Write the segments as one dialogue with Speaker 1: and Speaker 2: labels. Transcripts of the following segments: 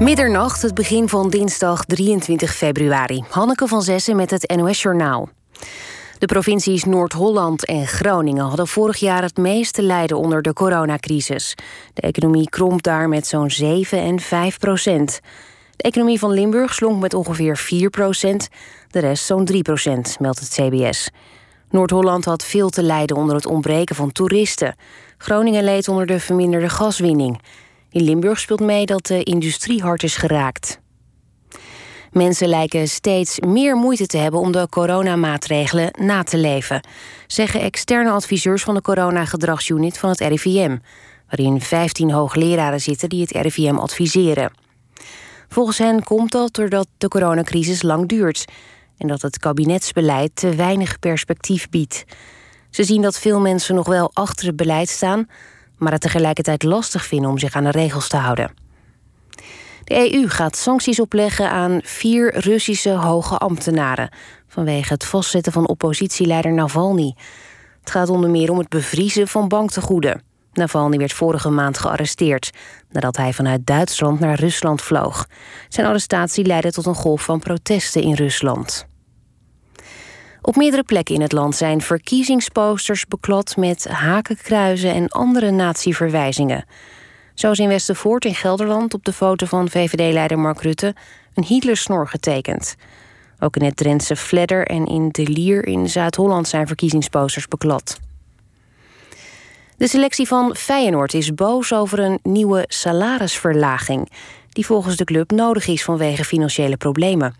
Speaker 1: Middernacht, het begin van dinsdag 23 februari. Hanneke van Zessen met het NOS-journaal. De provincies Noord-Holland en Groningen hadden vorig jaar het meeste lijden onder de coronacrisis. De economie kromp daar met zo'n 7 en 5 procent. De economie van Limburg slonk met ongeveer 4 procent, de rest zo'n 3 procent, meldt het CBS. Noord-Holland had veel te lijden onder het ontbreken van toeristen. Groningen leed onder de verminderde gaswinning. In Limburg speelt mee dat de industrie hard is geraakt. Mensen lijken steeds meer moeite te hebben om de coronamaatregelen na te leven, zeggen externe adviseurs van de coronagedragsunit van het RIVM, waarin 15 hoogleraren zitten die het RIVM adviseren. Volgens hen komt dat doordat de coronacrisis lang duurt en dat het kabinetsbeleid te weinig perspectief biedt. Ze zien dat veel mensen nog wel achter het beleid staan, maar het tegelijkertijd lastig vinden om zich aan de regels te houden. De EU gaat sancties opleggen aan vier Russische hoge ambtenaren vanwege het vastzetten van oppositieleider Navalny. Het gaat onder meer om het bevriezen van banktegoeden. Navalny werd vorige maand gearresteerd nadat hij vanuit Duitsland naar Rusland vloog. Zijn arrestatie leidde tot een golf van protesten in Rusland. Op meerdere plekken in het land zijn verkiezingsposters beklad met hakenkruizen en andere natieverwijzingen. Zo is in Westervoort in Gelderland op de foto van VVD-leider Mark Rutte een Hitlersnor getekend. Ook in het Drentse Vledder en in De Lier in Zuid-Holland zijn verkiezingsposters beklad. De selectie van Feyenoord is boos over een nieuwe salarisverlaging... die volgens de club nodig is vanwege financiële problemen.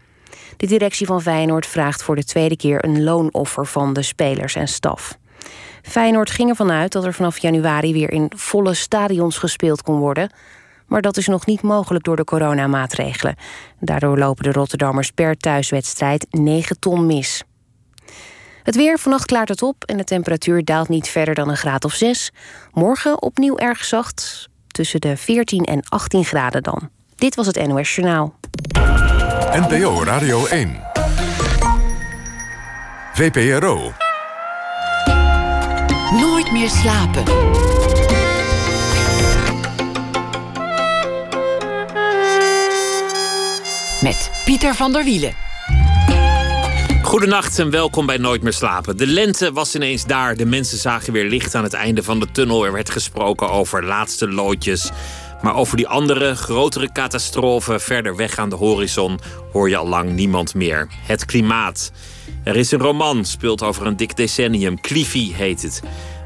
Speaker 1: De directie van Feyenoord vraagt voor de tweede keer een loonoffer van de spelers en staf. Feyenoord ging ervan uit dat er vanaf januari weer in volle stadions gespeeld kon worden. Maar dat is nog niet mogelijk door de coronamaatregelen. Daardoor lopen de Rotterdammers per thuiswedstrijd 9 ton mis. Het weer, vannacht klaart het op en de temperatuur daalt niet verder dan een graad of 6. Morgen opnieuw erg zacht, tussen de 14 en 18 graden dan. Dit was het NOS Journaal.
Speaker 2: NPO Radio 1. VPRO.
Speaker 3: Nooit meer slapen. Met Pieter van der Wielen.
Speaker 4: Goedenacht en welkom bij Nooit meer slapen. De lente was ineens daar. De mensen zagen weer licht aan het einde van de tunnel. Er werd gesproken over laatste loodjes. Maar over die andere, grotere catastrofen verder weg aan de horizon hoor je al lang niemand meer. Het klimaat. Er is een roman, speelt over een dik decennium. Cliffy heet het.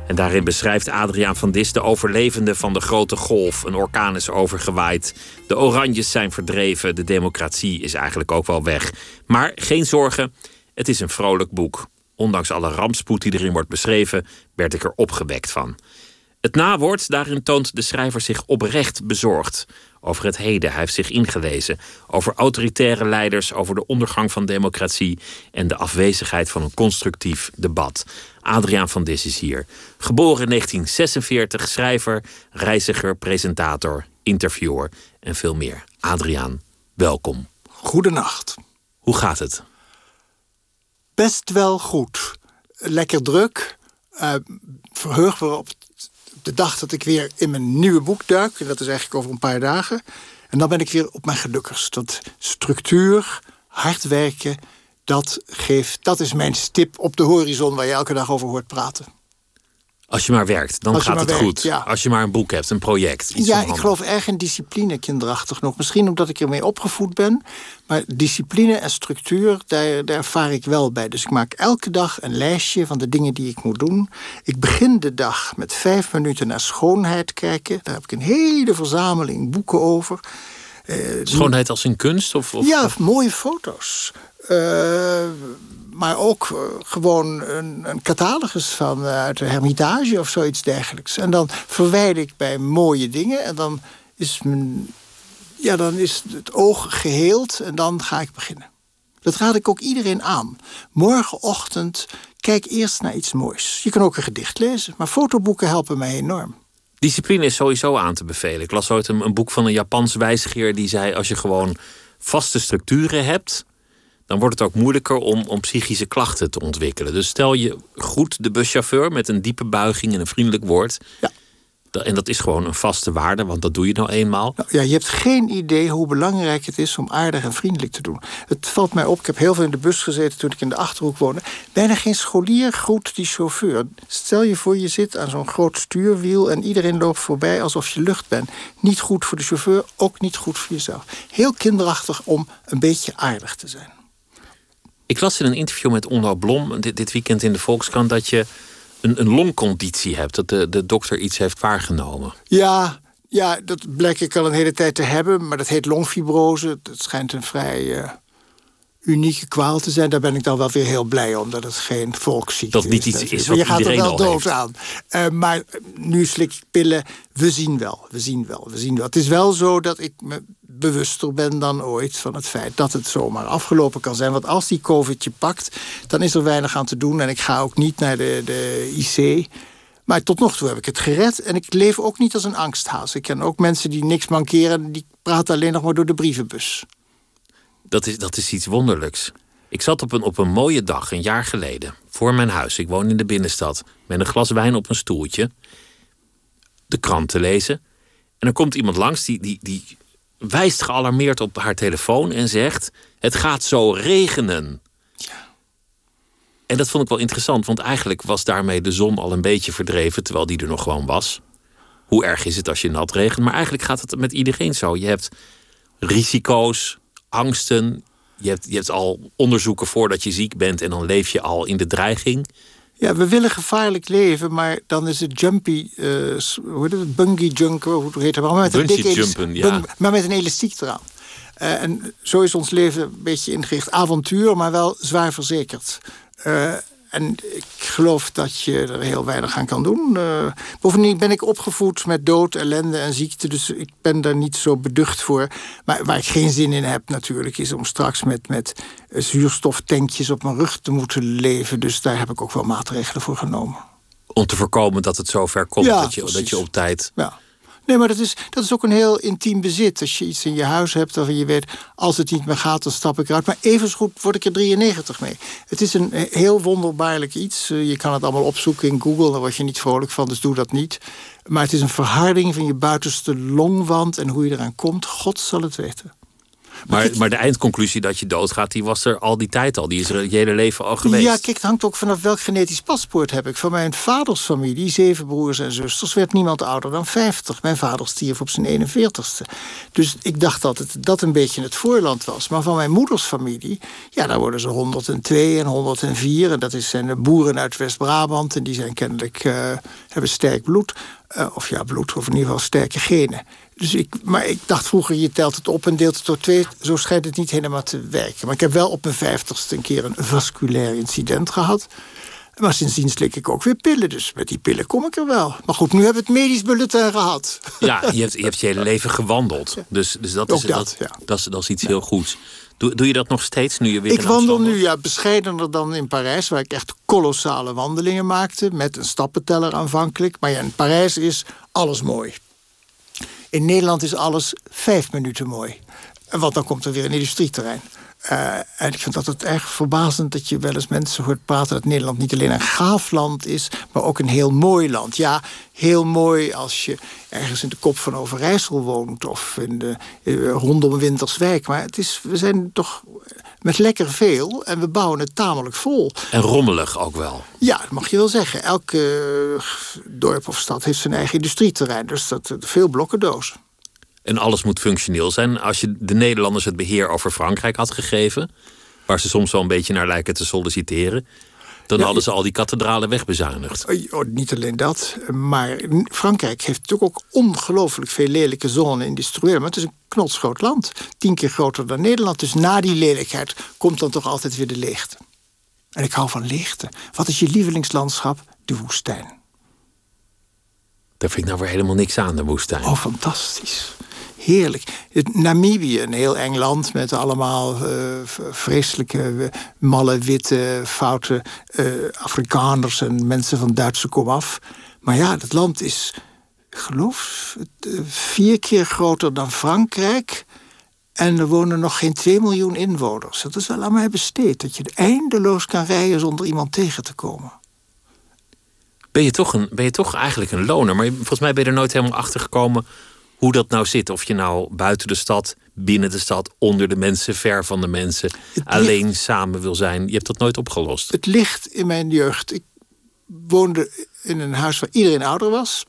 Speaker 4: En daarin beschrijft Adriaan van Dis de overlevenden van de grote golf. Een orkaan is overgewaaid. De oranjes zijn verdreven. De democratie is eigenlijk ook wel weg. Maar geen zorgen, het is een vrolijk boek. Ondanks alle rampspoed die erin wordt beschreven, werd ik er opgewekt van. Het nawoord, daarin toont de schrijver zich oprecht bezorgd over het heden. Hij heeft zich ingelezen over autoritaire leiders, over de ondergang van democratie en de afwezigheid van een constructief debat. Adriaan van Dis is hier. Geboren in 1946, schrijver, reiziger, presentator, interviewer en veel meer. Adriaan, welkom.
Speaker 5: Goedenacht.
Speaker 4: Hoe gaat het?
Speaker 5: Best wel goed. Lekker druk. Uh, verheug me op de dag dat ik weer in mijn nieuwe boek duik. En dat is eigenlijk over een paar dagen. En dan ben ik weer op mijn gelukkigst. Dat structuur, hard werken, dat, geeft, dat is mijn stip op de horizon waar je elke dag over hoort praten.
Speaker 4: Als je maar werkt, dan gaat het goed.
Speaker 5: Ja.
Speaker 4: Als je maar een boek hebt, een project.
Speaker 5: ja, ik geloof erg in discipline, kinderachtig nog. Misschien omdat ik ermee opgevoed ben. Maar discipline en structuur, daar, daar ervaar ik wel bij. Dus ik maak elke dag een lijstje van de dingen die ik moet doen. Ik begin de dag met vijf minuten naar schoonheid kijken. Daar heb ik een hele verzameling boeken over.
Speaker 4: Uh, schoonheid als in kunst? Of, of
Speaker 5: ja, mooie foto's. Uh, maar ook uh, gewoon een, een, catalogus van uh, uit de Hermitage of zoiets dergelijks. En dan verwijder ik bij mooie dingen en dan is, mijn, ja, dan is het oog geheeld en dan ga ik beginnen. Dat raad ik ook iedereen aan. Morgenochtend kijk eerst naar iets moois. Je kan ook een gedicht lezen, maar fotoboeken helpen mij enorm.
Speaker 4: Discipline is sowieso aan te bevelen. Ik las ooit een, boek van een Japanse wijsgeer die zei: als je gewoon vaste structuren hebt, dan wordt het ook moeilijker om, om psychische klachten te ontwikkelen. Dus stel je goed de buschauffeur met een diepe buiging en een vriendelijk woord.
Speaker 5: Ja.
Speaker 4: En dat is gewoon een vaste waarde, want dat doe je nou eenmaal.
Speaker 5: Nou, ja, je hebt geen idee hoe belangrijk het is om aardig en vriendelijk te doen. Het valt mij op, ik heb heel veel in de bus gezeten toen ik in de achterhoek woonde. Bijna geen scholier groet die chauffeur. Stel je voor, je zit aan zo'n groot stuurwiel en iedereen loopt voorbij alsof je lucht bent. Niet goed voor de chauffeur, ook niet goed voor jezelf. Heel kinderachtig om een beetje aardig te zijn.
Speaker 4: Ik las in een interview met Onno Blom dit, dit weekend in de Volkskrant dat je een, een longconditie hebt. Dat de, de dokter iets heeft waargenomen.
Speaker 5: Ja, ja, dat blijk ik al een hele tijd te hebben. Maar dat heet longfibrose. Dat schijnt een vrij uh, unieke kwaal te zijn. Daar ben ik dan wel weer heel blij om. Dat het geen volksziekte
Speaker 4: is. Dat niet iets is wat
Speaker 5: Je gaat
Speaker 4: er
Speaker 5: wel dood
Speaker 4: heeft.
Speaker 5: aan. Uh, maar nu slik ik pillen. We zien wel. We zien wel. We zien wel. Het is wel zo dat ik me bewuster ben dan ooit van het feit dat het zomaar afgelopen kan zijn. Want als die COVID je pakt, dan is er weinig aan te doen. En ik ga ook niet naar de, de IC. Maar tot nog toe heb ik het gered. En ik leef ook niet als een angsthaas. Ik ken ook mensen die niks mankeren. Die praten alleen nog maar door de brievenbus.
Speaker 4: Dat is, dat is iets wonderlijks. Ik zat op een, op een mooie dag, een jaar geleden, voor mijn huis. Ik woon in de binnenstad. Met een glas wijn op een stoeltje. De krant te lezen. En er komt iemand langs die, die, die wijst gealarmeerd op haar telefoon en zegt: Het gaat zo regenen.
Speaker 5: Ja.
Speaker 4: En dat vond ik wel interessant, want eigenlijk was daarmee de zon al een beetje verdreven, terwijl die er nog gewoon was. Hoe erg is het als je nat regent? Maar eigenlijk gaat het met iedereen zo. Je hebt risico's, angsten. Je hebt, je hebt al onderzoeken voordat je ziek bent en dan leef je al in de dreiging.
Speaker 5: Ja, we willen gevaarlijk leven, maar dan is het jumpy, uh, hoe heet het, bungee jumpen, hoe heet het? Maar met een dikke
Speaker 4: jumpen, ja.
Speaker 5: maar met een elastiek eraan. Uh, en zo is ons leven een beetje ingericht. Avontuur, maar wel zwaar verzekerd. Uh, en ik geloof dat je er heel weinig aan kan doen. Uh, bovendien ben ik opgevoed met dood, ellende en ziekte. Dus ik ben daar niet zo beducht voor. Maar waar ik geen zin in heb natuurlijk... is om straks met, met zuurstoftankjes op mijn rug te moeten leven. Dus daar heb ik ook wel maatregelen voor genomen.
Speaker 4: Om te voorkomen dat het zover komt
Speaker 5: ja,
Speaker 4: dat, je, dat je op tijd...
Speaker 5: Ja. Nee, maar dat is, dat is ook een heel intiem bezit. Als je iets in je huis hebt waarvan je weet... als het niet meer gaat, dan stap ik eruit. Maar even goed word ik er 93 mee. Het is een heel wonderbaarlijk iets. Je kan het allemaal opzoeken in Google. Daar word je niet vrolijk van, dus doe dat niet. Maar het is een verharding van je buitenste longwand. En hoe je eraan komt, God zal het weten.
Speaker 4: Maar, maar de eindconclusie dat je doodgaat, die was er al die tijd al. Die is er je hele leven al geweest.
Speaker 5: Ja, kijk, het hangt ook vanaf welk genetisch paspoort heb ik. Van mijn vaders familie, zeven broers en zusters, werd niemand ouder dan 50. Mijn vader stierf op zijn 41ste. Dus ik dacht dat het dat een beetje het voorland was. Maar van mijn moeders familie, ja, daar worden ze 102 en 104. En dat zijn de boeren uit West-Brabant. En die zijn kennelijk, uh, hebben sterk bloed. Uh, of ja, bloed, of in ieder geval sterke genen. Dus ik, maar ik dacht vroeger, je telt het op en deelt het door twee. Zo schijnt het niet helemaal te werken. Maar ik heb wel op mijn vijftigste een keer een vasculair incident gehad. Maar sindsdien slik ik ook weer pillen. Dus met die pillen kom ik er wel. Maar goed, nu heb ik het medisch bulletin gehad.
Speaker 4: Ja, je hebt je, hebt je hele leven gewandeld. Dus, dus dat, is,
Speaker 5: dat,
Speaker 4: dat,
Speaker 5: ja.
Speaker 4: dat, is, dat is iets heel goeds. Doe, doe je dat nog steeds nu je weer
Speaker 5: Ik wandel nu ja, bescheidener dan in Parijs... waar ik echt kolossale wandelingen maakte... met een stappenteller aanvankelijk. Maar ja, in Parijs is alles mooi. In Nederland is alles vijf minuten mooi. Want dan komt er weer een industrieterrein. Uh, en ik vind dat het erg verbazend dat je wel eens mensen hoort praten... dat Nederland niet alleen een gaaf land is, maar ook een heel mooi land. Ja, heel mooi als je ergens in de kop van Overijssel woont... of in de, uh, rondom Winterswijk. Maar het is, we zijn toch met lekker veel en we bouwen het tamelijk vol.
Speaker 4: En rommelig ook wel.
Speaker 5: Ja, dat mag je wel zeggen. Elke dorp of stad heeft zijn eigen industrieterrein. Dus dat veel blokkendozen.
Speaker 4: En alles moet functioneel zijn. Als je de Nederlanders het beheer over Frankrijk had gegeven, waar ze soms wel een beetje naar lijken te solliciteren, dan ja, hadden ze al die kathedralen wegbezuinigd.
Speaker 5: Oh, niet alleen dat, maar Frankrijk heeft natuurlijk ook ongelooflijk veel lelijke zones industrieel. Maar het is een knotsgroot land, tien keer groter dan Nederland. Dus na die lelijkheid komt dan toch altijd weer de leegte. En ik hou van leegte. Wat is je lievelingslandschap? De woestijn.
Speaker 4: Daar vind ik nou weer helemaal niks aan, de woestijn.
Speaker 5: Oh, fantastisch heerlijk. Namibië, een heel eng land met allemaal uh, vreselijke, malle, witte, foute uh, Afrikaners en mensen van Duitse komaf. Maar ja, dat land is, geloof, vier keer groter dan Frankrijk. En er wonen nog geen 2 miljoen inwoners. Dat is wel aan mij besteed. Dat je eindeloos kan rijden zonder iemand tegen te komen.
Speaker 4: Ben je toch, een, ben je toch eigenlijk een loner? Maar volgens mij ben je er nooit helemaal achter gekomen hoe dat nou zit. Of je nou buiten de stad, binnen de stad, onder de mensen, ver van de mensen, alleen samen wil zijn. Je hebt dat nooit opgelost.
Speaker 5: Het ligt in mijn jeugd. Ik woonde in een huis waar iedereen ouder was.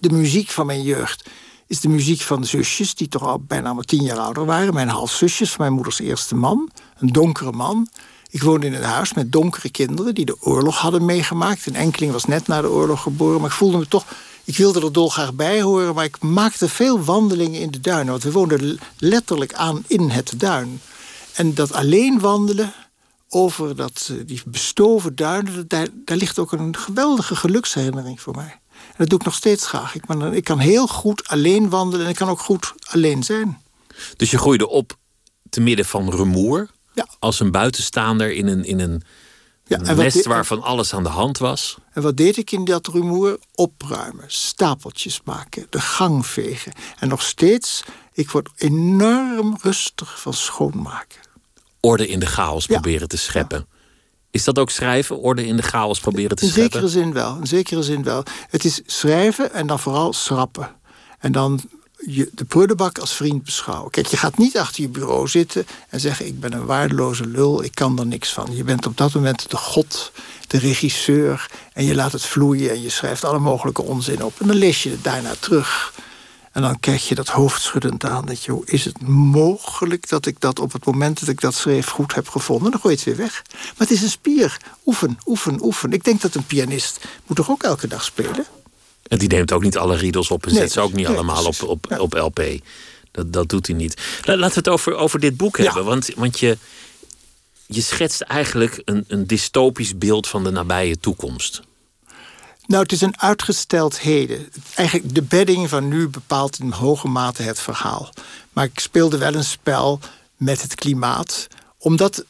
Speaker 5: De muziek van mijn jeugd is de muziek van de zusjes, die toch al bijna maar tien jaar ouder waren. Mijn halfzusjes van mijn moeders eerste man. Een donkere man. Ik woonde in een huis met donkere kinderen die de oorlog hadden meegemaakt. Een enkeling was net na de oorlog geboren, maar ik voelde me toch. Ik wilde er dolgraag bij horen, maar ik maakte veel wandelingen in de duinen. Want we woonden letterlijk aan in het duin. En dat alleen wandelen over dat, eh, die bestoven duinen, daar, daar ligt ook een geweldige geluksherinnering voor mij. En dat doe ik nog steeds graag. Ik, ben, ik kan heel goed alleen wandelen en ik kan ook goed alleen zijn.
Speaker 4: Dus je groeide op te midden van rumoer? Ja. Als een buitenstaander in een, in een, ja, nest waarvan alles aan de hand was.
Speaker 5: En wat deed ik in dat rumoer? Opruimen, stapeltjes maken, de gang vegen. En nog steeds, ik word enorm rustig van schoonmaken.
Speaker 4: Orde in de chaos proberen te scheppen. Is dat ook schrijven, orde in de chaos proberen te scheppen?
Speaker 5: In zekere zin wel, in zekere zin wel. Het is schrijven en dan vooral schrappen. En dan je de prullenbak als vriend beschouwen. Kijk, je gaat niet achter je bureau zitten en zeggen: Ik ben een waardeloze lul, ik kan er niks van. Je bent op dat moment de god, de regisseur. En je laat het vloeien en je schrijft alle mogelijke onzin op. En dan lees je het daarna terug. En dan krijg je dat hoofdschuddend aan. Dat je, is het mogelijk dat ik dat op het moment dat ik dat schreef goed heb gevonden? Dan gooi je het weer weg. Maar het is een spier. Oefen, oefen, oefen. Ik denk dat een pianist moet toch ook elke dag spelen?
Speaker 4: En die neemt ook niet alle riedels op en zet ze ook niet allemaal op, op, op LP. Dat, dat doet hij niet. Laten we het over, over dit boek hebben. Want, want je, je schetst eigenlijk een, een dystopisch beeld van de nabije toekomst.
Speaker 5: Nou, het is een uitgesteld heden. Eigenlijk de bedding van nu bepaalt in hoge mate het verhaal. Maar ik speelde wel een spel met het klimaat, omdat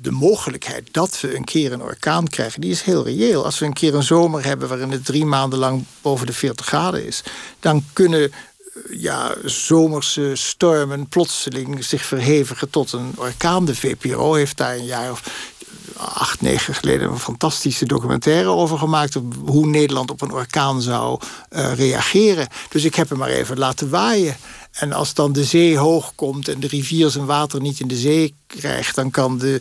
Speaker 5: de mogelijkheid dat we een keer een orkaan krijgen, die is heel reëel. Als we een keer een zomer hebben waarin het drie maanden lang boven de 40 graden is, dan kunnen eh, ja, zomerse stormen plotseling zich verhevigen tot een orkaan. De VPRO heeft daar een jaar of acht, negen geleden een fantastische documentaire over gemaakt. Hoe Nederland op een orkaan zou uh, reageren. Dus ik heb hem maar even laten waaien. En als dan de zee hoog komt en de rivier zijn water niet in de zee krijgt, dan kan de,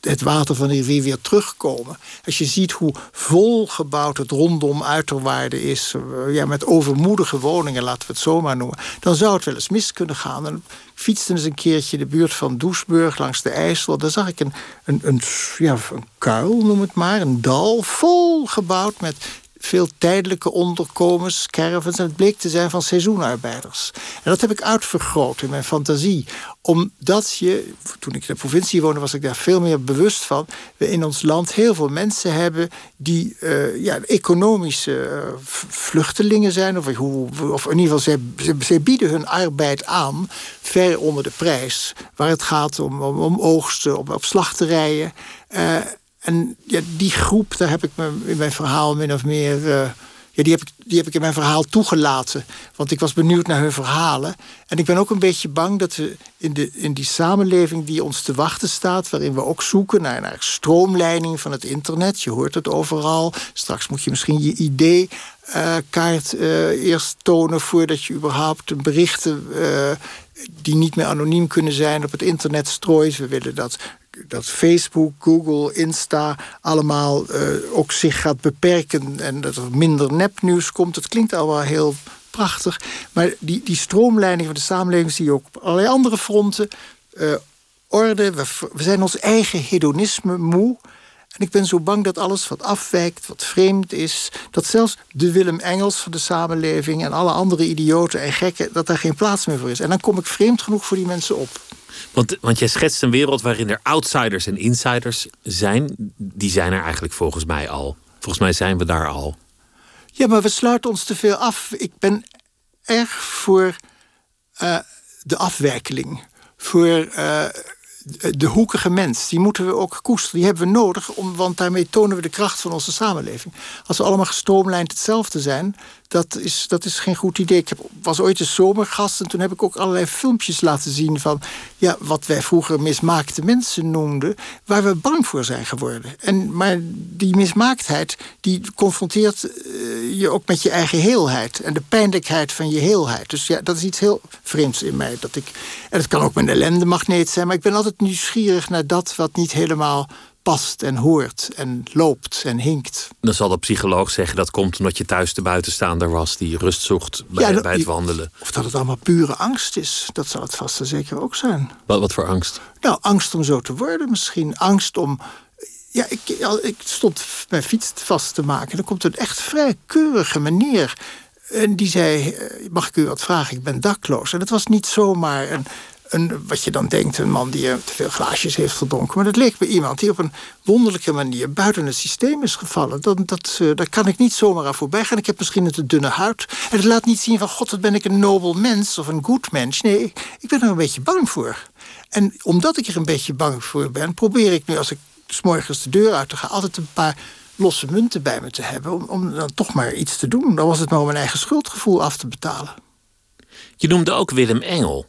Speaker 5: het water van de rivier weer terugkomen. Als je ziet hoe volgebouwd het rondom uiterwaarden is, eh, ja, met overmoedige woningen, laten we het zomaar noemen, dan zou het wel eens mis kunnen gaan. En fietste eens een keertje de buurt van Doesburg langs de IJssel. Daar zag ik een, een, een, ja, een kuil, noem het maar, een dal, vol gebouwd met veel tijdelijke onderkomens, caravans. En het bleek te zijn van seizoenarbeiders. En dat heb ik uitvergroot in mijn fantasie. Omdat je, toen ik in de provincie woonde, was ik daar veel meer bewust van. We in ons land heel veel mensen hebben die uh, ja, economische uh, vluchtelingen zijn. Of, of in ieder geval, zij, zij, bieden hun arbeid aan ver onder de prijs. Waar het gaat om, om, om oogsten, op, op slachterijen. Uh, en ja, die groep, daar heb ik me in mijn verhaal min of meer. Uh, ja, die, heb ik, die heb ik in mijn verhaal toegelaten. Want ik was benieuwd naar hun verhalen. En ik ben ook een beetje bang dat we in, de, in die samenleving die ons te wachten staat, waarin we ook zoeken naar, naar stroomleiding van het internet. Je hoort het overal. Straks moet je misschien je ID-kaart uh, uh, eerst tonen voordat je überhaupt berichten. Uh, die niet meer anoniem kunnen zijn op het internet strooit. We willen dat dat Facebook, Google, Insta allemaal uh, ook zich gaat beperken en dat er minder nepnieuws komt. Dat klinkt al wel heel prachtig. Maar die, die stroomleiding van de samenleving zie je ook op allerlei andere fronten. Uh, orde, we, we zijn ons eigen hedonisme moe. En ik ben zo bang dat alles wat afwijkt, wat vreemd is, dat zelfs de Willem Engels van de samenleving en alle andere idioten en gekken, dat daar geen plaats meer voor is. En dan kom ik vreemd genoeg voor die mensen op.
Speaker 4: Want, want jij schetst een wereld waarin er outsiders en insiders zijn. Die zijn er eigenlijk volgens mij al. Volgens mij zijn we daar al.
Speaker 5: Ja, maar we sluiten ons te veel af. Ik ben erg voor uh, de afwerkeling. Voor uh, de hoekige mens, die moeten we ook koesteren. Die hebben we nodig, om, want daarmee tonen we de kracht van onze samenleving. Als we allemaal gestroomlijnd hetzelfde zijn, dat is, dat is geen goed idee. Ik heb, was ooit een zomergast en toen heb ik ook allerlei filmpjes laten zien van ja, wat wij vroeger mismaakte mensen noemden, waar we bang voor zijn geworden. En, maar die mismaaktheid, die confronteert eh, je ook met je eigen heelheid en de pijnlijkheid van je heelheid. Dus ja, dat is iets heel vreemds in mij. Dat ik, en het kan ook mijn ellende magneet zijn, maar ik ben altijd nieuwsgierig naar dat wat niet helemaal past en hoort en loopt en hinkt.
Speaker 4: Dan zal de psycholoog zeggen dat komt omdat je thuis de buitenstaander was die rust zocht bij, bij het wandelen.
Speaker 5: Of dat het allemaal pure angst is. Dat zal het vast en zeker ook zijn.
Speaker 4: Wat, wat voor angst?
Speaker 5: Nou, angst om zo te worden misschien. Angst om. Ja, ik, ik stond mijn fiets vast te maken. Dan komt een echt vrij keurige meneer. En die zei: eh, Mag ik u wat vragen? Ik ben dakloos. En dat was niet zomaar een een, wat je dan denkt, een man die te veel glaasjes heeft gedronken. Maar dat leek me iemand die op een wonderlijke manier buiten het systeem is gevallen. Dat, dat, uh, daar kan ik niet zomaar aan voorbij gaan. Ik heb misschien een te dunne huid. En het laat niet zien van, god, wat ben ik een nobel mens of een goed mens. Nee, ik ben er een beetje bang voor. En omdat ik er een beetje bang voor ben, probeer ik nu als ik morgens de deur uit te gaan, altijd een paar losse munten bij me te hebben. Om, om dan toch maar iets te doen. Dan was het maar om mijn eigen schuldgevoel af te betalen.
Speaker 4: Je noemde ook Willem Engel.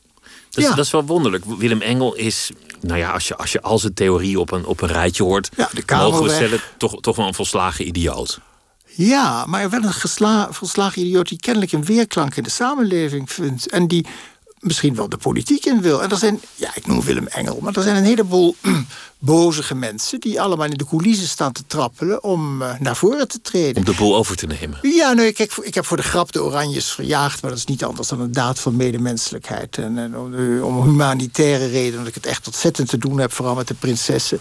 Speaker 4: Dat, ja. dat is wel wonderlijk. Willem Engel is, nou ja, als je, als je al zijn theorie op een, op een rijtje hoort, ja, de mogen we stellen, toch, toch wel een volslagen idioot.
Speaker 5: Ja, maar wel een gesla, volslagen idioot die kennelijk een weerklank in de samenleving vindt. En die misschien wel de politiek in wil. En er zijn, ja, ik noem Willem Engel, maar er zijn een heleboel bozige mensen die allemaal in de coulissen staan te trappelen om uh, naar voren te treden.
Speaker 4: Om de boel over te nemen.
Speaker 5: Ja, nee, kijk, ik heb voor de grap de Oranjes verjaagd, maar dat is niet anders dan een daad van medemenselijkheid. En, en om, humanitaire redenen, dat ik het echt ontzettend te doen heb, vooral met de prinsessen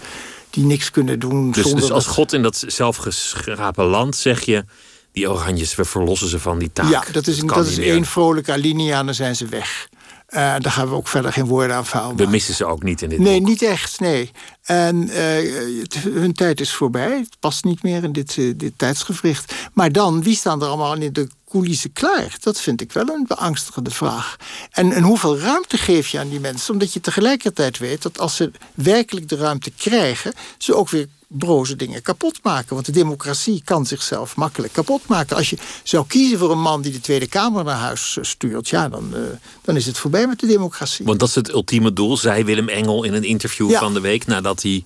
Speaker 5: die niks kunnen doen.
Speaker 4: Dus,
Speaker 5: zonder
Speaker 4: dus als God in dat zelfgeschrapen land zeg je. Die oranjes, we verlossen ze van die taak.
Speaker 5: Ja, dat is, dat, dat is één vrolijke alinea en dan zijn ze weg. Uh, daar gaan we ook verder geen woorden aan vuil
Speaker 4: We missen ze ook niet in dit
Speaker 5: Nee, niet echt, nee. En uh, hun tijd is voorbij. Het past niet meer in dit, uh, dit tijdsgevricht. Maar dan, wie staan er allemaal in de coulissen klaar? Dat vind ik wel een beangstigende vraag. En, en hoeveel ruimte geef je aan die mensen? Omdat je tegelijkertijd weet dat als ze werkelijk de ruimte krijgen... ze ook weer broze dingen kapot maken. Want de democratie kan zichzelf makkelijk kapot maken. Als je zou kiezen voor een man die de Tweede Kamer naar huis stuurt, ja, dan, uh, dan is het voorbij met de democratie.
Speaker 4: Want dat is het ultieme doel, zei Willem Engel in een interview van de week nadat hij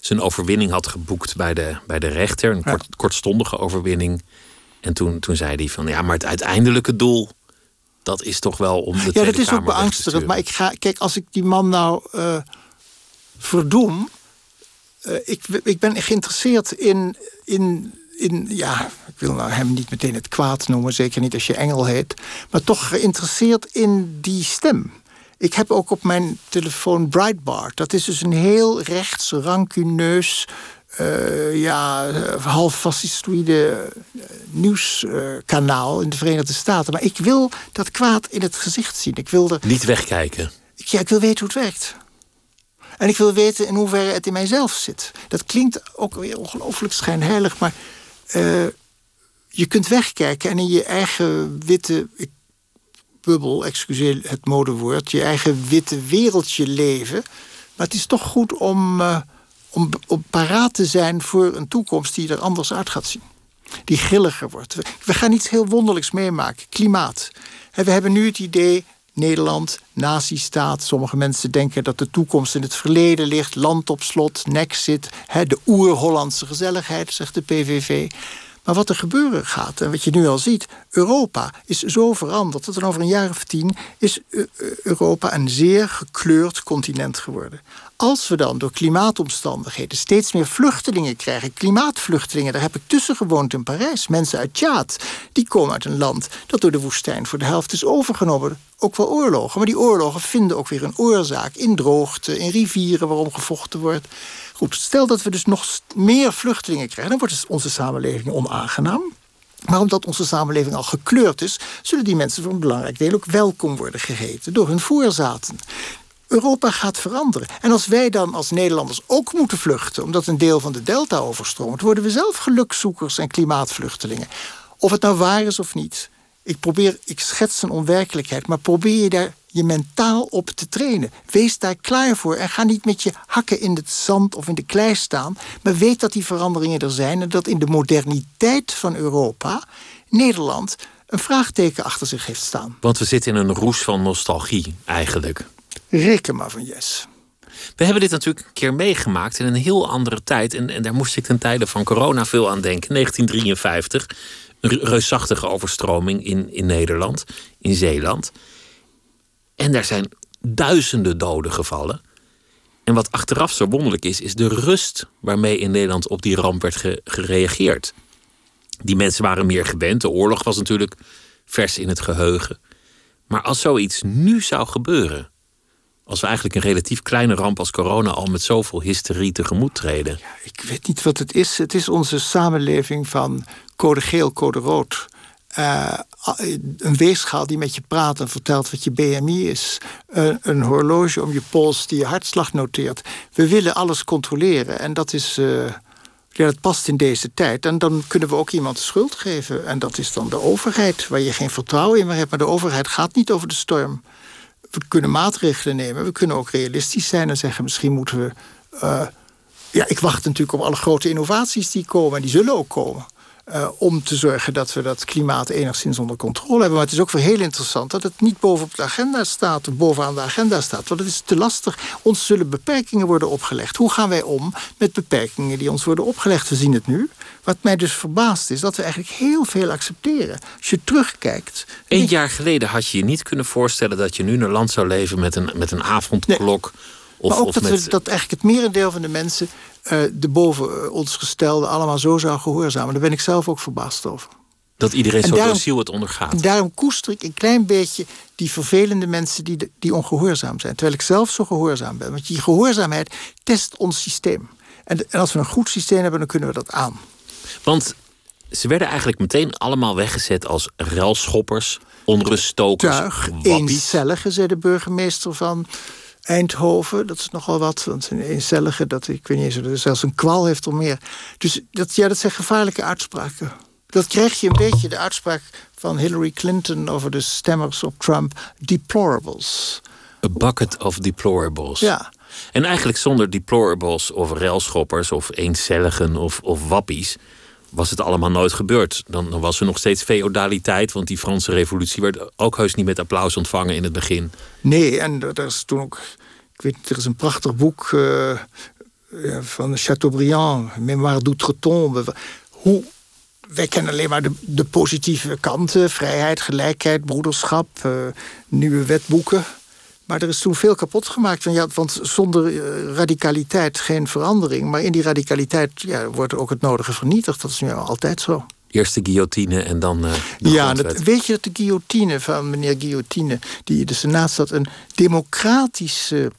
Speaker 4: zijn overwinning had geboekt bij de, bij de rechter. Een kort, kortstondige overwinning. En toen, toen zei hij van ja, maar het uiteindelijke doel. Dat is toch wel om de
Speaker 5: Ja,
Speaker 4: Tweede
Speaker 5: dat is ook beangstigend. Maar ik ga, kijk, als ik die man nou uh, verdoem, uh, ik, ik ben geïnteresseerd in, in, in, ja, ik wil nou hem niet meteen het kwaad noemen, zeker niet als je Engel heet, maar toch geïnteresseerd in die stem. Ik heb ook op mijn telefoon Breitbart. Dat is dus een heel rechts, rancuneus, uh, ja, half fascistoïde nieuwskanaal uh, in de Verenigde Staten. Maar ik wil dat kwaad in het gezicht zien. Ik wil er...
Speaker 4: Niet wegkijken.
Speaker 5: Ja, ik wil weten hoe het werkt. En ik wil weten in hoeverre het in mijzelf zit. Dat klinkt ook weer ongelooflijk schijnheilig, maar uh, je kunt wegkijken en in je eigen witte bubbel, excuseer het modewoord, je eigen witte wereldje leven. Maar het is toch goed om, uh, om, om paraat te zijn voor een toekomst die er anders uit gaat zien. Die grilliger wordt. We, gaan iets heel wonderlijks meemaken. Klimaat. We hebben nu het idee Nederland, nazistaat. Sommige mensen denken dat de toekomst in het verleden ligt. Land op slot, Nexit, de oer-Hollandse gezelligheid, zegt de PVV. Maar wat er gebeuren gaat, en wat je nu al ziet... Europa is zo veranderd dat er over een jaar of tien... is Europa een zeer gekleurd continent geworden. Als we dan door klimaatomstandigheden steeds meer vluchtelingen krijgen... klimaatvluchtelingen, daar heb ik tussen gewoond in Parijs. Mensen uit Tjaat, die komen uit een land... dat door de woestijn voor de helft is overgenomen ook wel oorlogen. Maar die oorlogen vinden ook weer een oorzaak in droogte, in rivieren waarom gevochten wordt. Goed, stel dat we dus nog meer vluchtelingen krijgen, dan wordt dus onze samenleving onaangenaam. Maar omdat onze samenleving al gekleurd is, zullen die mensen voor een belangrijk deel ook welkom worden geheten door hun voorzaten. Europa gaat veranderen. En als wij dan als Nederlanders ook moeten vluchten, omdat een deel van de delta overstroomt, worden we zelf gelukzoekers en klimaatvluchtelingen. Of het nou waar is of niet, ik probeer, ik schets een onwerkelijkheid, maar probeer je daar je mentaal op te trainen. Wees daar klaar voor en ga niet met je hakken in het zand of in de klei staan. Maar weet dat die veranderingen er zijn en dat in de moderniteit van Europa Nederland een vraagteken achter zich heeft staan.
Speaker 4: Want we zitten in een roes van nostalgie eigenlijk.
Speaker 5: Reken maar van yes.
Speaker 4: We hebben dit natuurlijk een keer meegemaakt in een heel andere tijd. En, en daar moest ik ten tijde van corona veel aan denken. 1953, een reusachtige overstroming in, in Nederland, in Zeeland. En daar zijn duizenden doden gevallen. En wat achteraf zo wonderlijk is, is de rust waarmee in Nederland op die ramp werd gereageerd. Die mensen waren meer gewend. De oorlog was natuurlijk vers in het geheugen. Maar als zoiets nu zou gebeuren, als we eigenlijk een relatief kleine ramp als corona al met zoveel hysterie tegemoet treden.
Speaker 5: Ja, ik weet niet wat het is. Het is onze samenleving van code geel, code rood. Uh, een weegschaal die met je praat en vertelt wat je BMI is. Een horloge om je pols die je hartslag noteert. We willen alles controleren en dat is. Uh, ja, dat past in deze tijd. En dan kunnen we ook iemand schuld geven. En dat is dan de overheid, waar je geen vertrouwen in meer hebt. Maar de overheid gaat niet over de storm. We kunnen maatregelen nemen. We kunnen ook realistisch zijn en zeggen: misschien moeten we. ja, ik wacht natuurlijk op alle grote innovaties die komen. En die zullen ook komen. Uh, om te zorgen dat we dat klimaat enigszins onder controle hebben. Maar het is ook heel interessant dat het niet bovenop de agenda staat, of bovenaan de agenda staat. Want het is te lastig. Ons zullen beperkingen worden opgelegd. Hoe gaan wij om met beperkingen die ons worden opgelegd? We zien het nu. Wat mij dus verbaast is dat we eigenlijk heel veel accepteren. Als je terugkijkt.
Speaker 4: Een jaar geleden had je je niet kunnen voorstellen dat je nu in een land zou leven met een, met een avondklok.
Speaker 5: Nee. Of, maar ook dat, we, dat eigenlijk het merendeel van de mensen uh, de boven eh, ons gestelde allemaal zo zou gehoorzamen. Daar ben ik zelf ook verbaasd over.
Speaker 4: Dat iedereen zo daarom, ziel het ondergaat.
Speaker 5: En daarom koester ik een klein beetje die vervelende mensen die, die ongehoorzaam zijn. Terwijl ik zelf zo gehoorzaam ben. Want die gehoorzaamheid test ons systeem. En, en als we een goed systeem hebben, dan kunnen we dat aan.
Speaker 4: Want ze werden eigenlijk meteen allemaal weggezet als ruilschoppers, onruststokers,
Speaker 5: Tuig, eencellige, zei de burgemeester van Eindhoven, dat is nogal wat. Want een eencellige, dat, ik weet niet eens, zelfs een kwal heeft er meer. Dus dat, ja, dat zijn gevaarlijke uitspraken. Dat krijg je een beetje de uitspraak van Hillary Clinton over de stemmers op Trump. Deplorables.
Speaker 4: A bucket of deplorables.
Speaker 5: Ja.
Speaker 4: En eigenlijk zonder deplorables of railschoppers of eencelligen of, of wappies was het allemaal nooit gebeurd. Dan, dan, was er nog steeds feodaliteit, want die Franse revolutie werd ook heus niet met applaus ontvangen in het begin.
Speaker 5: Nee, en er is toen ook, ik weet, er is een prachtig boek uh, van Chateaubriand, Mémoire d'outre-tombe. Hoe wij kennen alleen maar de, de, positieve kanten: vrijheid, gelijkheid, broederschap, uh, nieuwe wetboeken. Maar er is toen veel kapot gemaakt. Want, ja, want zonder eh, radicaliteit geen verandering. Maar in die radicaliteit ja, wordt ook het nodige vernietigd. Dat is nu altijd zo.
Speaker 4: Eerst de guillotine en dan. Uh, de
Speaker 5: ja, dat, weet je dat de guillotine van meneer Guillotine, die in de Senaat zat, een democratische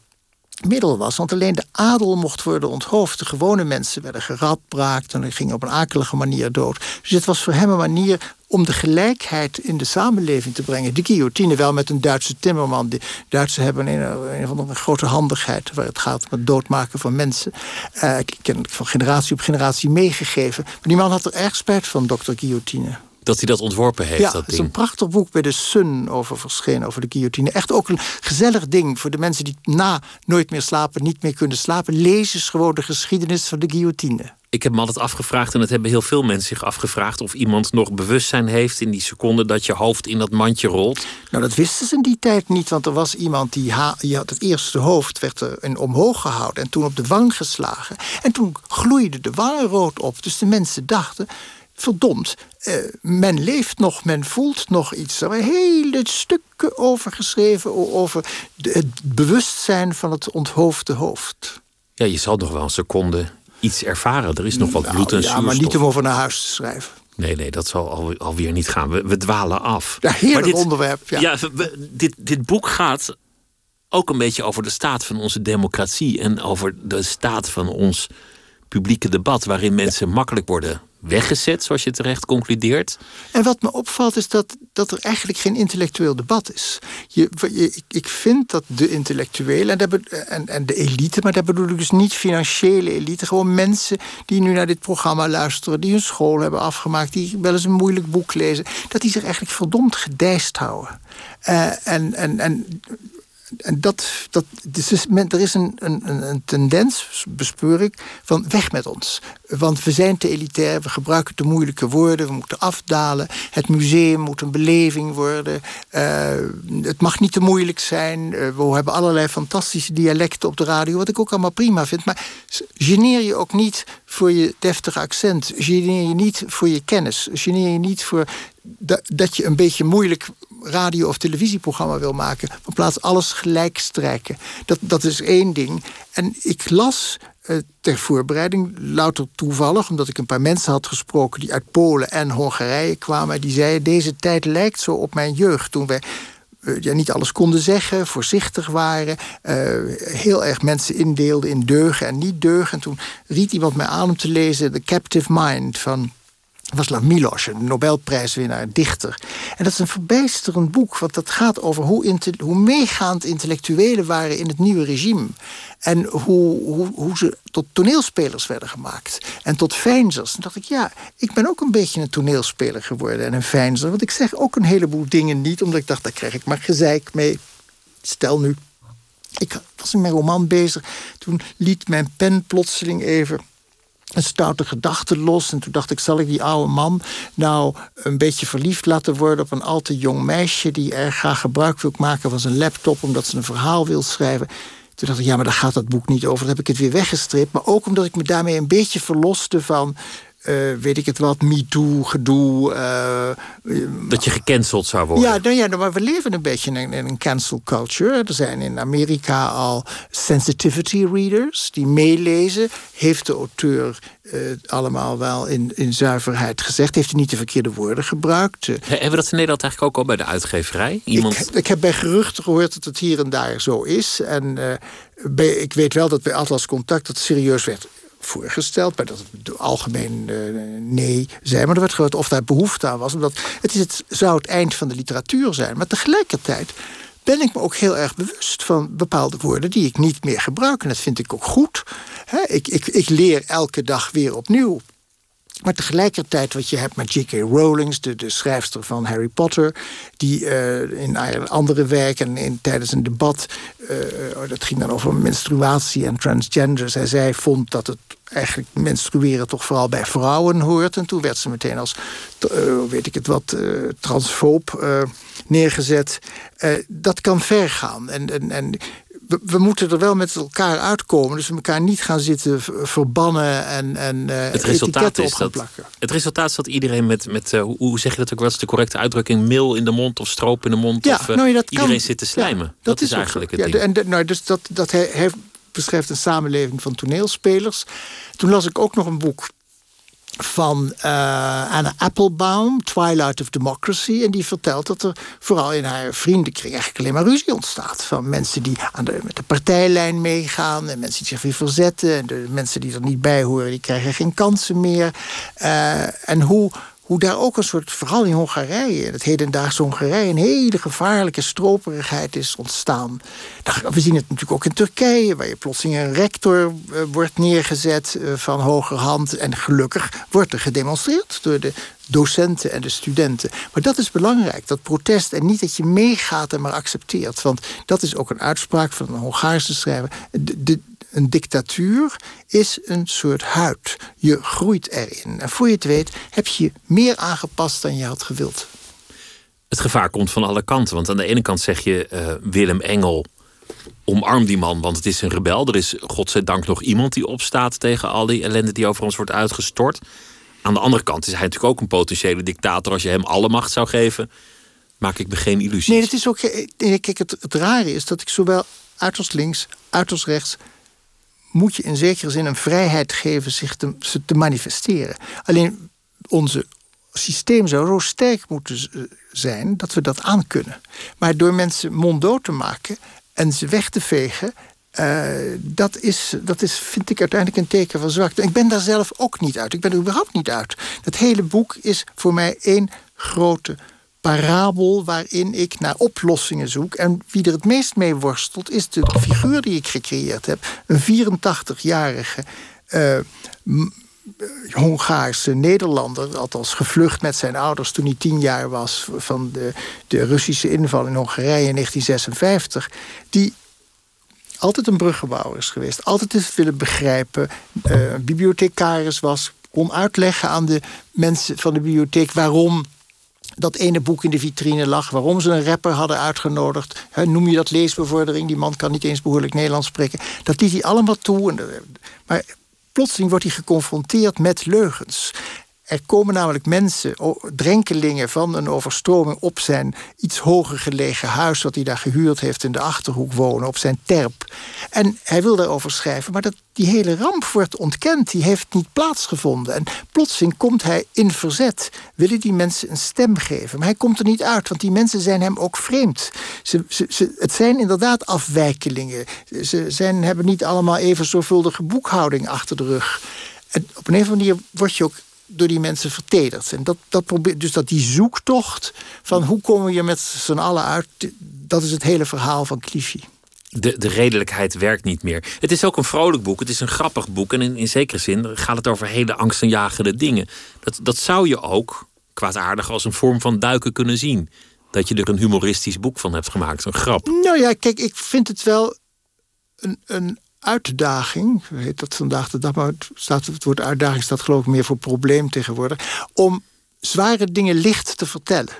Speaker 5: middel was. Want alleen de adel mocht worden onthoofd. De gewone mensen werden geradbraakt en gingen op een akelige manier dood. Dus het was voor hem een manier om de gelijkheid in de samenleving te brengen. De guillotine wel met een Duitse timmerman. De Duitsers hebben een, een van de grote handigheid... waar het gaat om het doodmaken van mensen. Uh, ik ken van generatie op generatie meegegeven. Maar die man had er erg spijt van, dokter Guillotine
Speaker 4: dat hij dat ontworpen heeft.
Speaker 5: Ja,
Speaker 4: dat
Speaker 5: is een prachtig boek bij de Sun over verschenen, over de guillotine. Echt ook een gezellig ding voor de mensen die na Nooit meer slapen, niet meer kunnen slapen. Lees eens gewoon de geschiedenis van de guillotine.
Speaker 4: Ik heb me altijd afgevraagd, en dat hebben heel veel mensen zich afgevraagd, of iemand nog bewustzijn heeft in die seconde dat je hoofd in dat mandje rolt.
Speaker 5: Nou, dat wisten ze in die tijd niet, want er was iemand die, die had het eerste hoofd werd er omhoog gehouden en toen op de wang geslagen. En toen gloeide de wang rood op. Dus de mensen dachten verdomd, eh, men leeft nog, men voelt nog iets. Er zijn hele stukken over geschreven over het bewustzijn van het onthoofde hoofd.
Speaker 4: Ja, je zal nog wel een seconde iets ervaren. Er is nog wat nou, bloed en
Speaker 5: ja, Ja, maar niet om over naar huis te schrijven.
Speaker 4: Nee, nee, dat zal al, alweer niet gaan. We, we dwalen af.
Speaker 5: Ja, heerlijk dit, onderwerp. Ja,
Speaker 4: ja dit, dit boek gaat ook een beetje over de staat van onze democratie... en over de staat van ons publieke debat... waarin mensen makkelijk worden weggezet, zoals je terecht concludeert.
Speaker 5: En wat me opvalt is dat, dat er eigenlijk geen intellectueel debat is. Je, ik vind dat de intellectuelen en, en, en de elite, maar daar bedoel ik dus niet financiële elite, gewoon mensen die nu naar dit programma luisteren, die hun school hebben afgemaakt, die wel eens een moeilijk boek lezen, dat die zich eigenlijk verdomd gedijst houden. Uh, en, en, en en dat, dat, dus er is een, een, een tendens, bespeur ik, van weg met ons. Want we zijn te elitair, we gebruiken te moeilijke woorden, we moeten afdalen. Het museum moet een beleving worden. Uh, het mag niet te moeilijk zijn. Uh, we hebben allerlei fantastische dialecten op de radio, wat ik ook allemaal prima vind. Maar geneer je ook niet voor je deftige accent. Geneer je niet voor je kennis. Geneer je niet voor dat, dat je een beetje moeilijk radio- of televisieprogramma wil maken. Van plaats alles gelijk strijken. Dat, dat is één ding. En ik las uh, ter voorbereiding, louter toevallig, omdat ik een paar mensen had gesproken die uit Polen en Hongarije kwamen. Die zeiden: Deze tijd lijkt zo op mijn jeugd. Toen wij ja, niet alles konden zeggen, voorzichtig waren, uh, heel erg mensen indeelden in deugen en niet deugen. En toen riet iemand mij aan om te lezen The Captive Mind van Václav Milos, een Nobelprijswinnaar, dichter. En dat is een verbijsterend boek, want dat gaat over hoe, hoe meegaand intellectuelen waren in het nieuwe regime. En hoe, hoe, hoe ze tot toneelspelers werden gemaakt. En tot fijnzers. En dacht ik, ja, ik ben ook een beetje een toneelspeler geworden en een fijnzer. Want ik zeg ook een heleboel dingen niet, omdat ik dacht, daar krijg ik maar gezeik mee. Stel nu, ik was in mijn roman bezig. Toen liet mijn pen plotseling even een stoute gedachte los. En toen dacht ik, zal ik die oude man nou een beetje verliefd laten worden op een al te jong meisje die erg graag gebruik wil maken van zijn laptop omdat ze een verhaal wil schrijven. Toen dacht ik, ja, maar daar gaat dat boek niet over. Dan heb ik het weer weggestreept. Maar ook omdat ik me daarmee een beetje verloste van uh, weet ik het wat, MeToo, gedoe. Uh,
Speaker 4: dat je gecanceld zou worden.
Speaker 5: Ja, nou ja, nou, maar we leven een beetje in, in, een cancel culture. Er zijn in Amerika al sensitivity readers die meelezen. Heeft de auteur uh, allemaal wel in, in zuiverheid gezegd? Heeft hij niet de verkeerde woorden gebruikt?
Speaker 4: Hebben we dat in Nederland eigenlijk ook al bij de uitgeverij? Iemand...
Speaker 5: Ik, ik heb bij geruchten gehoord dat het hier en daar zo is. En bij, ik weet wel dat bij Atlas Contact dat serieus werd voorgesteld, maar dat het algemeen uh, nee zei. Maar er werd gehoord of daar behoefte aan was. Omdat het, is het zou het eind van de literatuur zijn. Maar tegelijkertijd ben ik me ook heel erg bewust van bepaalde woorden die ik niet meer gebruik. En dat vind ik ook goed. ik, ik, ik leer elke dag weer opnieuw. Maar tegelijkertijd wat je hebt met J.K. Rowling, de, de schrijfster van Harry Potter... die uh, in andere werken in, tijdens een debat... Uh, dat ging dan over menstruatie en transgender. Zij, zij vond dat het eigenlijk menstrueren toch vooral bij vrouwen hoort. En toen werd ze meteen als, uh, weet ik het wat, uh, neergezet. dat kan ver gaan. En, en, en we, moeten er wel met elkaar uitkomen. Dus we elkaar niet gaan zitten verbannen en, en uh, het resultaat is op gaan plakken.
Speaker 4: Het resultaat is dat iedereen met, met uh, hoe zeg je dat ook, wat is de correcte uitdrukking? Mil in de mond of stroop in de mond?
Speaker 5: Ja,
Speaker 4: of, uh,
Speaker 5: nou, dat
Speaker 4: iedereen
Speaker 5: kan,
Speaker 4: zit te slijmen.
Speaker 5: Ja,
Speaker 4: dat, is, eigenlijk het
Speaker 5: ja,
Speaker 4: ding.
Speaker 5: En nou, dus dat, dat hij, hij beschrijft een samenleving van toneelspelers. Toen las ik ook nog een boek van uh, Anna Applebaum, Twilight of Democracy. En die vertelt dat er vooral in haar vriendenkring eigenlijk alleen maar ruzie ontstaat. Van mensen die aan de, met de partijlijn meegaan en mensen die zich weer verzetten. En de mensen die er niet bij horen, die krijgen geen kansen meer. Uh, en hoe hoe daar ook een soort, vooral in Hongarije, het hedendaagse Hongarije, een hele gevaarlijke stroperigheid is ontstaan. We zien het natuurlijk ook in Turkije, waar je plotseling een rector eh, wordt neergezet eh, van hogerhand. En gelukkig wordt er gedemonstreerd door de docenten en de studenten. Maar dat is belangrijk, dat protest. En niet dat je meegaat en maar accepteert. Want dat is ook een uitspraak van een Hongaarse schrijver. De, een dictatuur is een soort huid. Je groeit erin. En voor je het weet heb je je meer aangepast dan je had gewild.
Speaker 4: Het gevaar komt van alle kanten. Want aan de ene kant zeg je uh, Willem Engel. Omarm die man, want het is een rebel. Er is godzijdank nog iemand die opstaat tegen al die ellende die over ons wordt uitgestort. Aan de andere kant is hij natuurlijk ook een potentiële dictator. Als je hem alle macht zou geven, maak ik me geen illusies.
Speaker 5: Nee, het is ook. Kijk, het, het rare is dat ik zowel uiterst links, uiterst rechts moet je in zekere zin een vrijheid geven zich te, te manifesteren. Alleen onze systeem zou zo sterk moeten zijn dat we dat aan kunnen. Maar door mensen monddood te maken en ze weg te vegen Uh, dat, is, dat is, vind ik uiteindelijk een teken van zwakte. Ik ben daar zelf ook niet uit. Ik ben er überhaupt niet uit. Dat hele boek is voor mij één grote parabel waarin ik naar oplossingen zoek. En wie er het meest mee worstelt, is de figuur die ik gecreëerd heb. Een 84-jarige uh, Hongaarse Nederlander, althans gevlucht met zijn ouders toen hij tien jaar was van de, de Russische inval in Hongarije in 1956, die altijd een bruggenbouwer is geweest, altijd is willen begrijpen, uh, bibliothecaris was, kon uitleggen aan de mensen van de bibliotheek waarom dat ene boek in de vitrine lag, waarom ze een rapper hadden uitgenodigd. noem je dat leesbevordering? Die man kan niet eens behoorlijk Nederlands spreken. Dat liet hij allemaal toe. Maar plotseling wordt hij geconfronteerd met leugens. Er komen namelijk mensen, drenkelingen van een overstroming op zijn iets hoger gelegen huis, dat hij daar gehuurd heeft in de achterhoek wonen, op zijn terp. En hij wil daarover schrijven, maar dat, die hele ramp wordt ontkend, die heeft niet plaatsgevonden. En plotseling komt hij in verzet, willen die mensen een stem geven. Maar hij komt er niet uit, want die mensen zijn hem ook vreemd. Ze, ze, ze, het zijn inderdaad afwijkelingen. Ze zijn, hebben niet allemaal even zorgvuldige boekhouding achter de rug. En op een of andere manier word je ook door die mensen vertederd. En dat, dat probeert, dus dat die zoektocht van hoe komen je met z'n allen uit, dat is het hele verhaal van Cliffy.
Speaker 4: De, de redelijkheid werkt niet meer. Het is ook een vrolijk boek, het is een grappig boek. En in, in zekere zin gaat het over hele angstaanjagende dingen. Dat, dat zou je ook, kwaadaardig, als een vorm van duiken kunnen zien. Dat je er een humoristisch boek van hebt gemaakt, een grap.
Speaker 5: Nou ja, kijk, ik vind het wel een, een uitdaging, heet dat vandaag de dag, maar staat, het woord uitdaging staat geloof ik meer voor probleem tegenwoordig, om zware dingen licht te vertellen.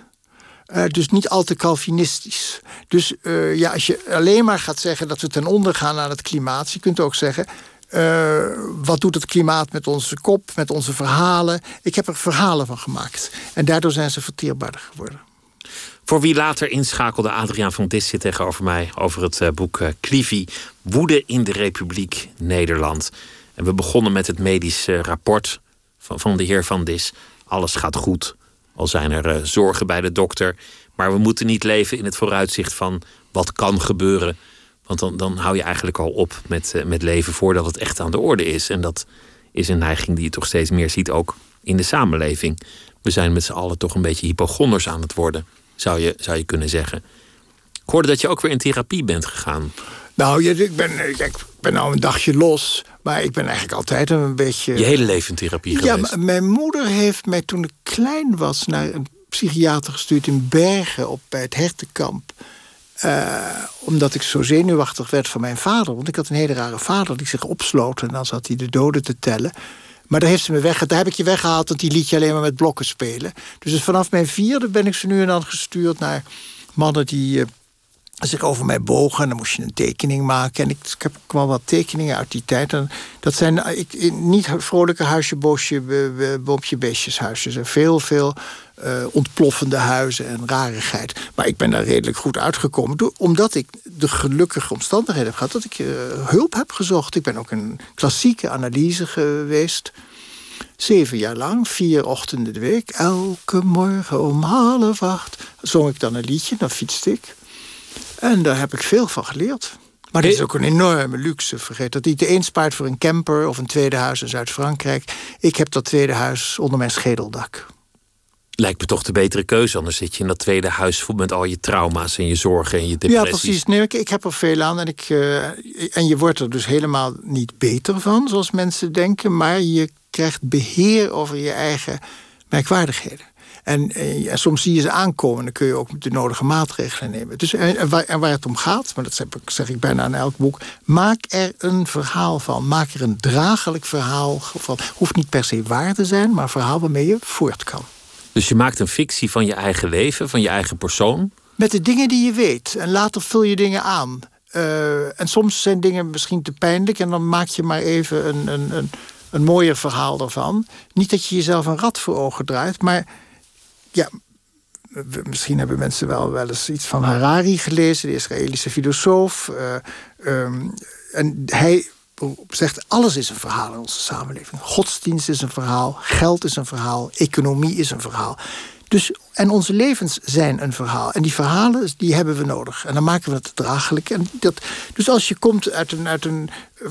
Speaker 5: Uh, dus niet al te Calvinistisch. Dus uh, ja, als je alleen maar gaat zeggen dat we ten onder gaan aan het klimaat, je kunt ook zeggen. Uh, wat doet het klimaat met onze kop, met onze verhalen? Ik heb er verhalen van gemaakt. En daardoor zijn ze verteerbaarder geworden.
Speaker 4: Voor wie later inschakelde, Adriaan van Dis zit tegenover mij over het uh, boek uh, Clivi, Woede in de Republiek Nederland. En we begonnen met het medische rapport van, van de heer Van Dis. Alles gaat goed, al zijn er zorgen bij de dokter. Maar we moeten niet leven in het vooruitzicht van wat kan gebeuren. Want dan, dan hou je eigenlijk al op met, met leven voordat het echt aan de orde is. En dat is een neiging die je toch steeds meer ziet ook in de samenleving. We zijn met z'n allen toch een beetje hypochonders aan het worden zou je, zou je kunnen zeggen. Ik hoorde dat je ook weer in therapie bent gegaan.
Speaker 5: Nou, ik ben, ik ben nou een dagje los. Maar ik ben eigenlijk altijd een beetje...
Speaker 4: Je hele leven in therapie geweest?
Speaker 5: Ja, mijn moeder heeft mij toen ik klein was... naar een psychiater gestuurd in Bergen op, bij het hertenkamp. Uh, omdat ik zo zenuwachtig werd van mijn vader. Want ik had een hele rare vader die zich opsloot... en dan zat hij de doden te tellen. Maar daar heeft ze me weg. Daar heb ik je weggehaald, want die liet je alleen maar met blokken spelen. Dus, vanaf mijn vierde ben ik ze nu en dan gestuurd naar mannen die uh, zich over mij bogen. En dan moest je een tekening maken. En ik, ik heb wel wat tekeningen uit die tijd. Dat zijn eh, ik, niet vrolijke huisje, bosje, boompje, beestjes huisjes. En veel, veel uh, ontploffende huizen en rarigheid. Maar ik ben daar redelijk goed uitgekomen. omdat ik de gelukkige omstandigheden heb gehad dat ik uh, hulp heb gezocht. Ik ben ook een klassieke analyse geweest. Zeven jaar lang, vier ochtenden de week. Elke morgen om half acht zong ik dan een liedje, dan fietste ik. En daar heb ik veel van geleerd. Maar dit is ook een enorme luxe. Vergeet dat niet. De een spaart voor een camper of een tweede huis in Zuid-Frankrijk. Ik heb dat tweede huis onder mijn schedeldak
Speaker 4: lijkt me toch de betere keuze. Anders zit je in dat tweede huis vol met al je trauma's en je zorgen en je depressies.
Speaker 5: Ja, precies. Nee, ik, ik heb er veel aan. En, ik, uh, en je wordt er dus helemaal niet beter van, zoals mensen denken. Maar je krijgt beheer over je eigen merkwaardigheden. En, eh, en, soms zie je ze aankomen en dan kun je ook de nodige maatregelen nemen. Dus, en, waar, en waar het om gaat, maar dat zeg ik, zeg ik bijna in elk boek... maak er een verhaal van. Maak er een draaglijk verhaal van. Hoeft niet per se waar te zijn, maar een verhaal waarmee je voort kan.
Speaker 4: Dus je maakt een fictie van je eigen leven, van je eigen persoon.
Speaker 5: Met de dingen die je weet. En later vul je dingen aan. Uh, en soms zijn dingen misschien te pijnlijk. En dan maak je maar even een, een, een, een mooier verhaal ervan. Niet dat je jezelf een rat voor ogen draait. Maar ja, misschien hebben mensen wel, wel eens iets van Harari gelezen. De Israëlische filosoof. Uh, um, en hij zegt alles is een verhaal in onze samenleving. Godsdienst is een verhaal, geld is een verhaal, economie is een verhaal. Dus en onze levens zijn een verhaal. En die verhalen die hebben we nodig. En dan maken we het draaglijk. En dat, dus als je komt uit een, uit een eh,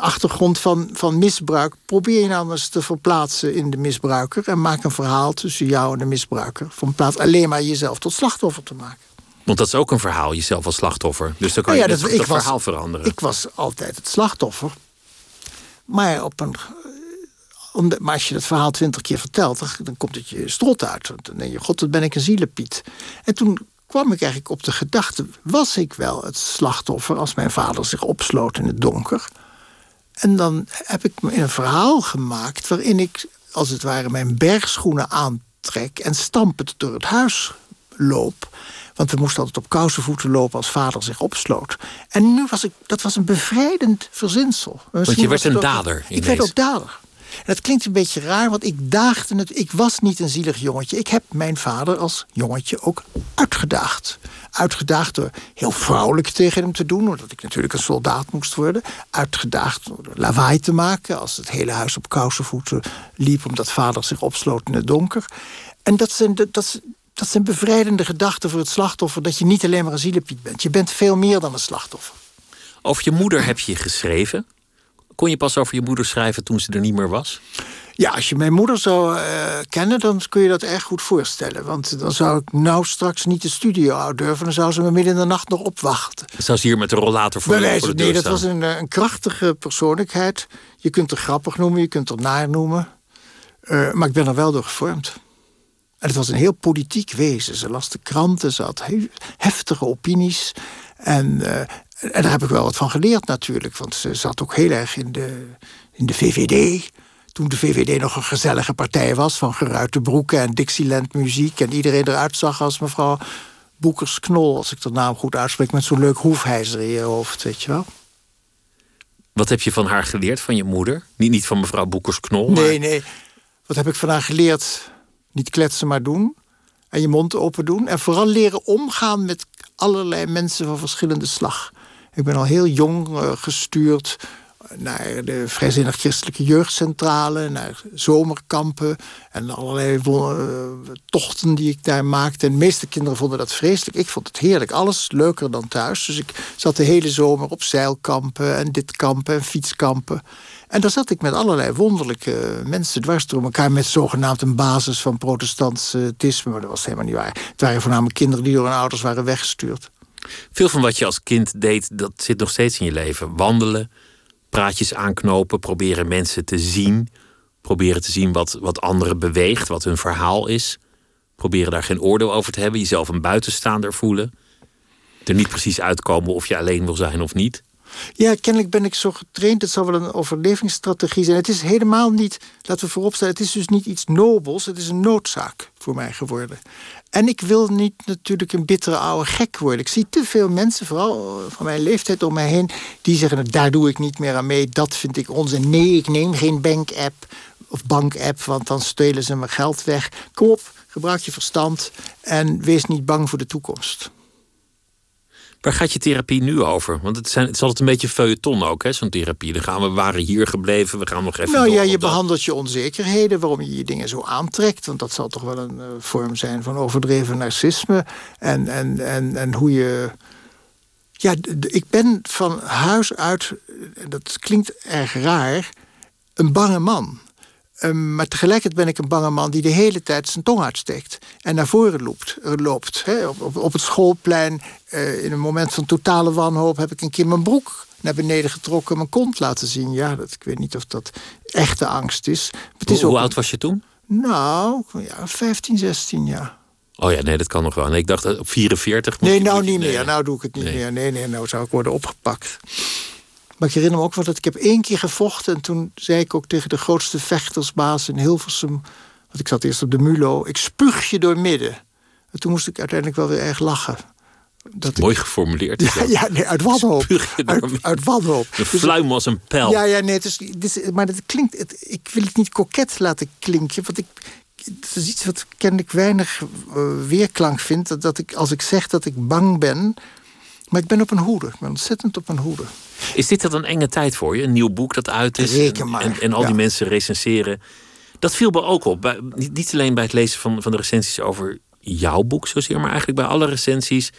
Speaker 5: achtergrond van, van misbruik... probeer je nou eens te verplaatsen in de misbruiker... en maak een verhaal tussen jou en de misbruiker. Van plaats alleen maar jezelf tot slachtoffer te maken.
Speaker 4: Want dat is ook een verhaal, jezelf als slachtoffer. Dus dan kan
Speaker 5: Nou
Speaker 4: je het,
Speaker 5: dat-
Speaker 4: dat
Speaker 5: was-
Speaker 4: verhaal veranderen.
Speaker 5: Ik was altijd het slachtoffer. Maar, op een, maar als je het verhaal twintig keer vertelt, dan, dan komt het je strot uit. Dan denk je, god, wat ben ik een zielepiet. En toen kwam ik eigenlijk op de gedachte... was ik wel het slachtoffer als mijn vader zich opsloot in het donker? En dan heb ik me in een verhaal gemaakt... waarin ik, als het ware, mijn bergschoenen aantrek... en stampend door het huis loop... Want we moesten altijd op kousenvoeten lopen als vader zich opsloot. En nu was ik, dat was een bevrijdend verzinsel. Misschien
Speaker 4: je werd een
Speaker 5: ook-
Speaker 4: dader
Speaker 5: Ik werd ook dader. En dat klinkt een beetje raar, want ik daagde het. Ik was niet een zielig jongetje. Ik heb mijn vader als jongetje ook uitgedaagd. Uitgedaagd door heel vrouwelijk tegen hem te doen, omdat ik natuurlijk een soldaat moest worden. Uitgedaagd door lawaai te maken als het hele huis op kousenvoeten liep, omdat vader zich opsloot in het donker. En dat zijn, de, dat, dat zijn bevrijdende gedachten voor het slachtoffer, dat je niet alleen maar een zielepiet bent. Je bent veel meer dan een slachtoffer.
Speaker 4: Over je moeder heb je geschreven. Kon je pas over je moeder schrijven toen ze er niet meer was?
Speaker 5: Ja, als je mijn moeder zou eh, kennen, dan kun je dat erg goed voorstellen. Want dan zou ik nou straks niet de studio uit durven. Dan zou ze me midden in de nacht nog opwachten.
Speaker 4: Zou ze hier met de rollator voor,
Speaker 5: Bij
Speaker 4: de-
Speaker 5: nee, dat was een, eh, een krachtige persoonlijkheid. Je kunt er grappig noemen, je kunt er naar noemen. Eh, maar ik ben er wel door gevormd. En het was een heel politiek wezen. Ze las de kranten, ze had heftige opinies. En, eh, en daar heb ik wel wat van geleerd natuurlijk. Want ze zat ook heel erg in de, in de VVD. Toen de VVD nog een gezellige partij was... van geruite broeken en Dixieland muziek... en iedereen eruit zag als mevrouw Boekers-Knol... als ik de naam goed uitspreek, met zo'n leuk hoefijzer in je hoofd, weet je wel.
Speaker 4: Wat heb je van haar geleerd, van je moeder? Niet, niet van mevrouw Boekers-Knol, maar-
Speaker 5: Nee, nee. Wat heb ik van haar geleerd? Niet kletsen, maar doen. En je mond open doen. En vooral leren omgaan met allerlei mensen van verschillende slag. Ik ben al heel jong eh, gestuurd naar de Vrijzinnig Christelijke Jeugdcentrale, naar zomerkampen en allerlei eh, tochten die ik daar maakte. En de meeste kinderen vonden dat vreselijk. Ik vond het heerlijk. Alles leuker dan thuis. Dus ik zat de hele zomer op zeilkampen en dit kampen en fietskampen. En daar zat ik met allerlei wonderlijke mensen dwars door elkaar... met zogenaamd een basis van protestantisme. Maar dat was helemaal niet waar. Het waren voornamelijk kinderen die door hun ouders waren weggestuurd.
Speaker 4: Veel van wat je als kind deed, dat zit nog steeds in je leven. Wandelen, praatjes aanknopen, proberen mensen te zien. Proberen te zien wat, wat anderen beweegt, wat hun verhaal is. Proberen daar geen oordeel over te hebben. Jezelf een buitenstaander voelen. Er niet precies uitkomen of je alleen wil zijn of niet.
Speaker 5: Ja, kennelijk ben ik zo getraind. Het zal wel een overlevingsstrategie zijn. Het is helemaal niet, laten we vooropstellen... het is dus niet iets nobels. Het is een noodzaak voor mij geworden. En ik wil niet natuurlijk een bittere oude gek worden. Ik zie te veel mensen, vooral van mijn leeftijd om mij heen... die zeggen, daar doe ik niet meer aan mee. Dat vind ik onzin. Nee, ik neem geen bank-app of bank-app... want dan stelen ze mijn geld weg. Kom op, gebruik je verstand... en wees niet bang voor de toekomst.
Speaker 4: Waar gaat je therapie nu over? Want het, zijn, het is altijd een beetje feuilleton ook, hè, zo'n therapie. Dan gaan we, we waren hier gebleven, we gaan nog even
Speaker 5: Nou
Speaker 4: door
Speaker 5: ja, je behandelt je onzekerheden, waarom je je dingen zo aantrekt. Want dat zal toch wel een eh, vorm zijn van overdreven narcisme. En, en, en, en hoe je. Ja, ik ben van huis uit, en dat klinkt erg raar, een bange man. Ehm, maar tegelijkertijd ben ik een bange man die de hele tijd zijn tong uitsteekt. En naar voren loopt. eh, loopt hè. Op, op, op het schoolplein, eh, in een moment van totale wanhoop, heb ik een keer mijn broek naar beneden getrokken, mijn kont laten zien. Ja, dat, ik weet niet of dat echte angst is. Het is
Speaker 4: Hoe, oud was je toen?
Speaker 5: Nou, ja, 15, 16 jaar.
Speaker 4: Oh ja, nee, dat kan nog wel. Nee, ik dacht eh, op 44. moet
Speaker 5: Nee, nou niet
Speaker 4: nee.
Speaker 5: meer. Nou doe ik het niet
Speaker 4: Nee.
Speaker 5: meer. Nee, nee, nou zou ik worden opgepakt. Maar ik herinner me ook wel dat ik heb één keer gevochten... en toen zei ik ook tegen de grootste vechtersbaas in Hilversum... want ik zat eerst op de Mulo... ik spuug je door midden. En toen moest ik uiteindelijk wel weer erg lachen. Dat ik-
Speaker 4: Mooi geformuleerd.
Speaker 5: ja,
Speaker 4: dat.
Speaker 5: ja, nee, uit wanhoop. Uit, uit wanhoop.
Speaker 4: De
Speaker 5: Dus-
Speaker 4: fluim was een pijl.
Speaker 5: Ja, ja, nee, is- maar het klinkt, het, ik wil het niet koket laten klinken, want ik, het is iets wat kennelijk weinig eh, weerklank vindt. Dat, dat ik, als ik zeg dat ik bang ben, maar ik ben op een hoede. Ik ben ontzettend op een hoede.
Speaker 4: Is dit dan een enge tijd voor je? Een nieuw boek dat uit is?
Speaker 5: Reken maar,
Speaker 4: En, en al die
Speaker 5: ja.
Speaker 4: mensen recenseren. Dat viel me ook op. Bij, niet, alleen bij het lezen van, van de recensies over jouw boek zozeer, maar eigenlijk bij alle recensies.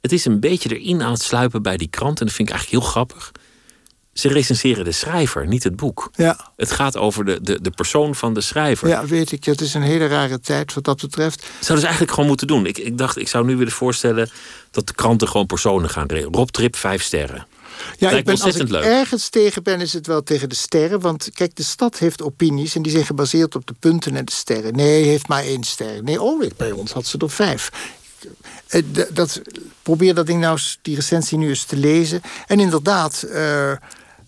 Speaker 4: Het is een beetje erin aan het sluipen bij die krant. En dat vind ik eigenlijk heel grappig. Ze recenseren de schrijver, niet het boek.
Speaker 5: Ja.
Speaker 4: Het gaat over de, de, de persoon van de schrijver.
Speaker 5: Ja, weet ik. Het is een hele rare tijd wat dat betreft.
Speaker 4: Zouden ze eigenlijk gewoon moeten doen. Ik, ik dacht, ik zou nu willen voorstellen dat de kranten gewoon personen gaan. Rob Trip, vijf sterren.
Speaker 5: Ja,
Speaker 4: Lijkt
Speaker 5: ik ben, als ik
Speaker 4: leuk.
Speaker 5: ergens tegen ben, is het wel tegen de sterren. Want kijk, de stad heeft opinies en die zijn gebaseerd op de punten en de sterren. Nee, heeft maar één ster. Nee, oh, bij ons had ze er vijf. Eh, Dat, probeer dat ding nou die recensie nu eens te lezen. En inderdaad, eh,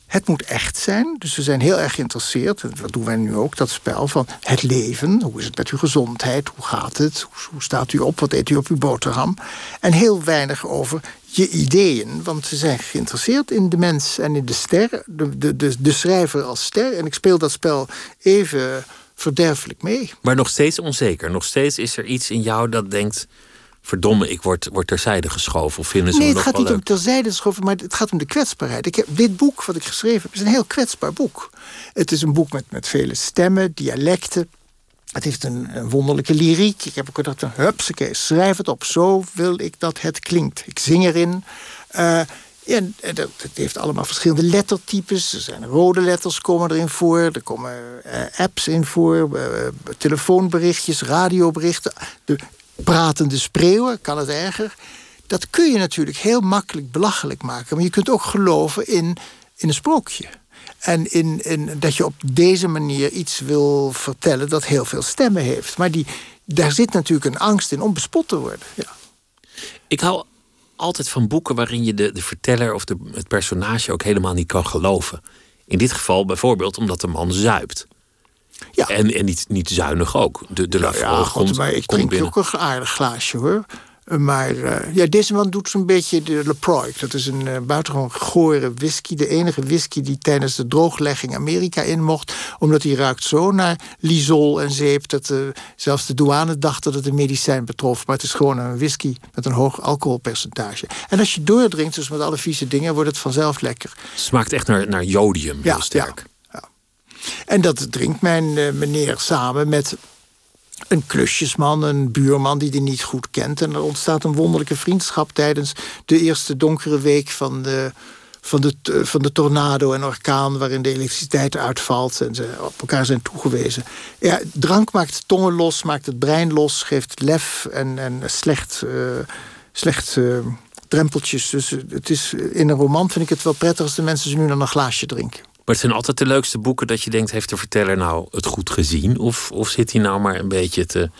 Speaker 5: het moet echt zijn. Dus we zijn heel erg geïnteresseerd. Wat doen wij nu ook? Dat spel van het leven. Hoe is het met uw gezondheid? Hoe gaat het? Hoe, staat u op? Wat eet u op uw boterham? En heel weinig over je ideeën. Want we zijn geïnteresseerd in de mens en in de ster. De, de, de, de schrijver als ster. En ik speel dat spel even verderfelijk mee.
Speaker 4: Maar nog steeds onzeker. Nog steeds is er iets in jou dat denkt... verdomme, ik word, word terzijde geschoven. Of vinden ze
Speaker 5: Nee, het gaat niet om terzijde schoven, maar het gaat om de kwetsbaarheid. Ik heb, dit boek wat ik geschreven heb, is een heel kwetsbaar boek. Het is een boek met, met vele stemmen, dialecten. Het heeft een, een wonderlijke lyriek. Ik heb ook gedacht, hupsakee, schrijf het op. Zo wil ik dat het klinkt. Ik zing erin. Ja, en dat, heeft allemaal verschillende lettertypes. Er zijn rode letters komen erin voor. Er komen eh, apps in voor. eh, telefoonberichtjes, radioberichten. De pratende spreeuwen, kan het erger. Dat kun je natuurlijk heel makkelijk belachelijk maken. Maar je kunt ook geloven in, in een sprookje. En in, in, dat je op deze manier iets wil vertellen dat heel veel stemmen heeft. Maar die, daar zit natuurlijk een angst in om bespot te worden. Ja.
Speaker 4: Ik hou altijd van boeken waarin je de, de verteller of de, het personage ook helemaal niet kan geloven. In dit geval bijvoorbeeld omdat de man zuipt.
Speaker 5: Ja.
Speaker 4: En, en niet, niet zuinig ook. De, de
Speaker 5: Nou ja,
Speaker 4: Lafroy
Speaker 5: god,
Speaker 4: komt,
Speaker 5: maar ik drink
Speaker 4: binnen.
Speaker 5: ook een aardig glaasje hoor. Maar eh, ja, deze man doet zo'n beetje de Leproy. Dat is een eh, buitengewoon gore whisky. De enige whisky die tijdens de drooglegging Amerika in mocht. Omdat hij ruikt zo naar lisol en zeep... dat eh, zelfs de douane dacht dat het een medicijn betrof. Maar het is gewoon een whisky met een hoog alcoholpercentage. En als je doordrinkt, dus met alle vieze dingen... wordt het vanzelf lekker.
Speaker 4: Smaakt echt naar, naar jodium, heel
Speaker 5: Ja,
Speaker 4: sterk.
Speaker 5: ja. En dat drinkt mijn eh, meneer samen met een klusjesman, een buurman die hij niet goed kent. En er ontstaat een wonderlijke vriendschap tijdens de eerste donkere week van de, van de, eh, van de tornado en orkaan... waarin de elektriciteit uitvalt en ze op elkaar zijn toegewezen. Ja, drank maakt tongen los, maakt het brein los, geeft lef en, en slecht... eh, slecht drempeltjes. Dus het is, in een roman vind ik het wel prettig als de mensen ze nu dan een glaasje drinken.
Speaker 4: Maar het zijn altijd de leukste boeken dat je denkt... heeft de verteller nou het goed gezien? Of, of zit hij nou maar een beetje te,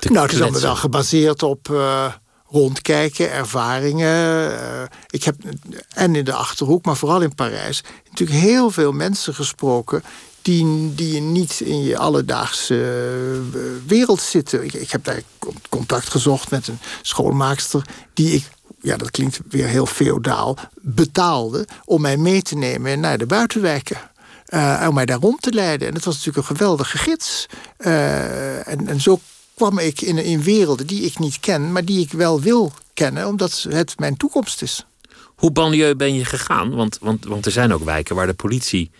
Speaker 4: te
Speaker 5: Nou, het is allemaal wel gebaseerd op eh, rondkijken, ervaringen. Eh, ik heb, en in de Achterhoek, maar vooral in Parijs... natuurlijk heel veel mensen gesproken... die, die niet in je alledaagse eh, wereld zitten. Ik, ik heb daar con- contact gezocht met een schoonmaakster... die ik, ja, dat klinkt weer heel feodaal, betaalde... om mij mee te nemen naar de buitenwijken. Eh, om mij daar rond te leiden. En het was natuurlijk een geweldige gids. Eh, en, en zo kwam ik in, in werelden die ik niet ken, maar die ik wel wil kennen, omdat het mijn toekomst is.
Speaker 4: Hoe banlieue ben je gegaan? Want, want, want er zijn ook wijken waar de politie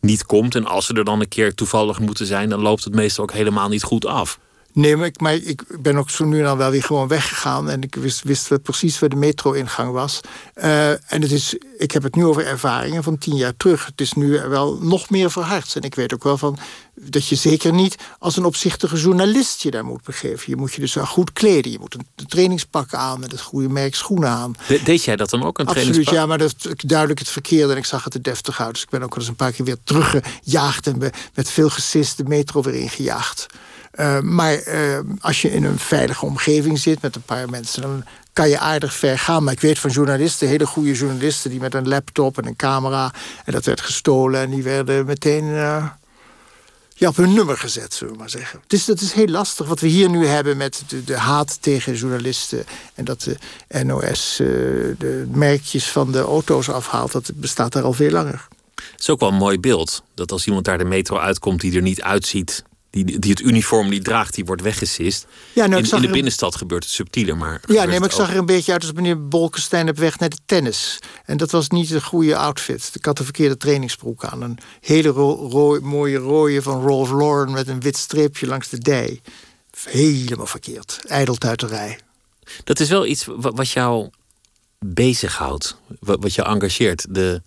Speaker 4: niet komt. En als ze er dan een keer toevallig moeten zijn... dan loopt het meestal ook helemaal niet goed af.
Speaker 5: Nee, maar ik, maar ik ben ook zo nu en dan wel weer gewoon weggegaan. En ik wist, wist wel precies waar de metro-ingang was. Eh, en het is, ik heb het nu over ervaringen van tien jaar terug. Het is nu wel nog meer verhard. En ik weet ook wel van dat je zeker niet als een opzichtige journalist je daar moet begeven. Je moet je dus wel goed kleden. Je moet een, trainingspak aan met het goede merk schoenen aan.
Speaker 4: De- deed jij dat dan ook, een
Speaker 5: Absoluut,
Speaker 4: trainingspak?
Speaker 5: ja, maar dat is duidelijk het verkeerde. En ik zag het er deftig uit. Dus ik ben ook wel eens een paar keer weer teruggejaagd... en met veel gesis de metro weer ingejaagd. Eh, maar eh, als je in een veilige omgeving zit met een paar mensen... dan kan je aardig ver gaan. Maar ik weet van journalisten, hele goede journalisten... die met een laptop en een camera... en dat werd gestolen en die werden meteen... eh, ja, op hun nummer gezet, zullen we maar zeggen. Dus dat is heel lastig wat we hier nu hebben met de, de haat tegen journalisten. En dat de NOS de merkjes van de auto's afhaalt. Dat bestaat daar al veel langer.
Speaker 4: Het is ook wel een mooi beeld. Dat als iemand daar de metro uitkomt die er niet uitziet... die, die het uniform niet draagt, die wordt weggesist.
Speaker 5: Ja, nou,
Speaker 4: in, in de binnenstad gebeurt het subtieler, maar...
Speaker 5: Ja, nee, maar ik zag er een beetje uit als meneer Bolkestein op weg naar de tennis. En dat was niet een goede outfit. Ik had de verkeerde trainingsbroek aan. Een hele ro- mooie rode van Rolf Lauren met een wit streepje langs de dij. helemaal verkeerd. Ijdeltuiterij.
Speaker 4: Dat is wel iets wat jou bezighoudt, wat je engageert. De,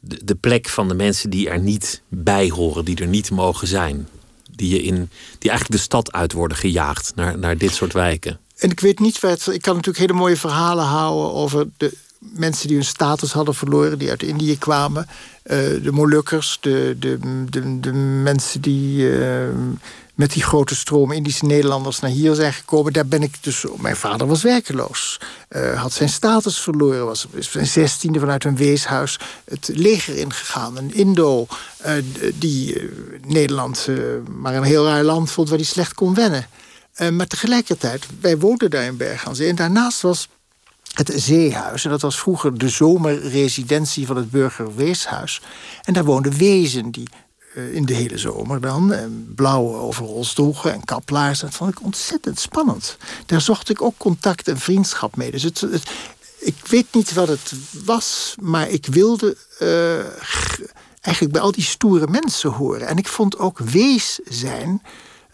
Speaker 4: de, de plek van de mensen die er niet bij horen, die er niet mogen zijn. Die, je in, die eigenlijk de stad uit worden gejaagd naar, naar dit soort wijken.
Speaker 5: En ik weet niet, het, ik kan natuurlijk hele mooie verhalen houden over de mensen die hun status hadden verloren, die uit Indië kwamen. Uh, de Molukkers, de, de, de, de mensen die uh, met die grote stroom Indische Nederlanders naar hier zijn gekomen. Daar ben ik dus. Mijn vader was werkeloos. Uh, had zijn status verloren. Was zijn zestiende vanuit een weeshuis het leger ingegaan. Een Indo die Nederland maar een heel raar land vond waar hij slecht kon wennen. maar tegelijkertijd, wij woonden daar in Berg aan Zee. En daarnaast was het zeehuis. En dat was vroeger de zomerresidentie van het burgerweeshuis. En daar woonden wezen die in de hele zomer dan uh, blauwe overals droegen en kaplaars. Dat vond ik ontzettend spannend. Daar zocht ik ook contact en vriendschap mee. Dus het, ik weet niet wat het was, maar ik wilde uh, eigenlijk bij al die stoere mensen horen. En ik vond ook wees zijn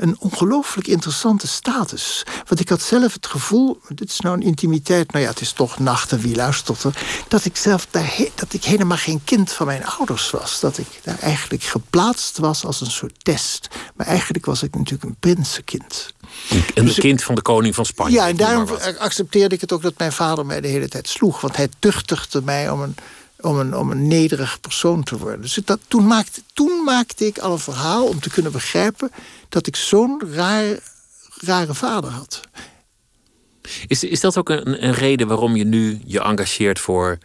Speaker 5: een ongelooflijk interessante status. Want ik had zelf het gevoel, dit is nou een intimiteit, nou ja, het is toch nachten wie luistert er, dat ik zelf daar dat ik helemaal geen kind van mijn ouders was. Dat ik daar eigenlijk geplaatst was als een soort test. Maar eigenlijk was ik natuurlijk een prinsenkind.
Speaker 4: Een dus kind van de koning van Spanje.
Speaker 5: Ja, en daarom accepteerde ik het ook dat mijn vader mij de hele tijd sloeg. Want hij tuchtigde mij om een om een, om een nederig persoon te worden. Dus dat, toen, maakte, toen maakte ik al een verhaal om te kunnen begrijpen dat ik zo'n raar, rare vader had.
Speaker 4: Is, is dat ook een, een reden waarom je nu je engageert voor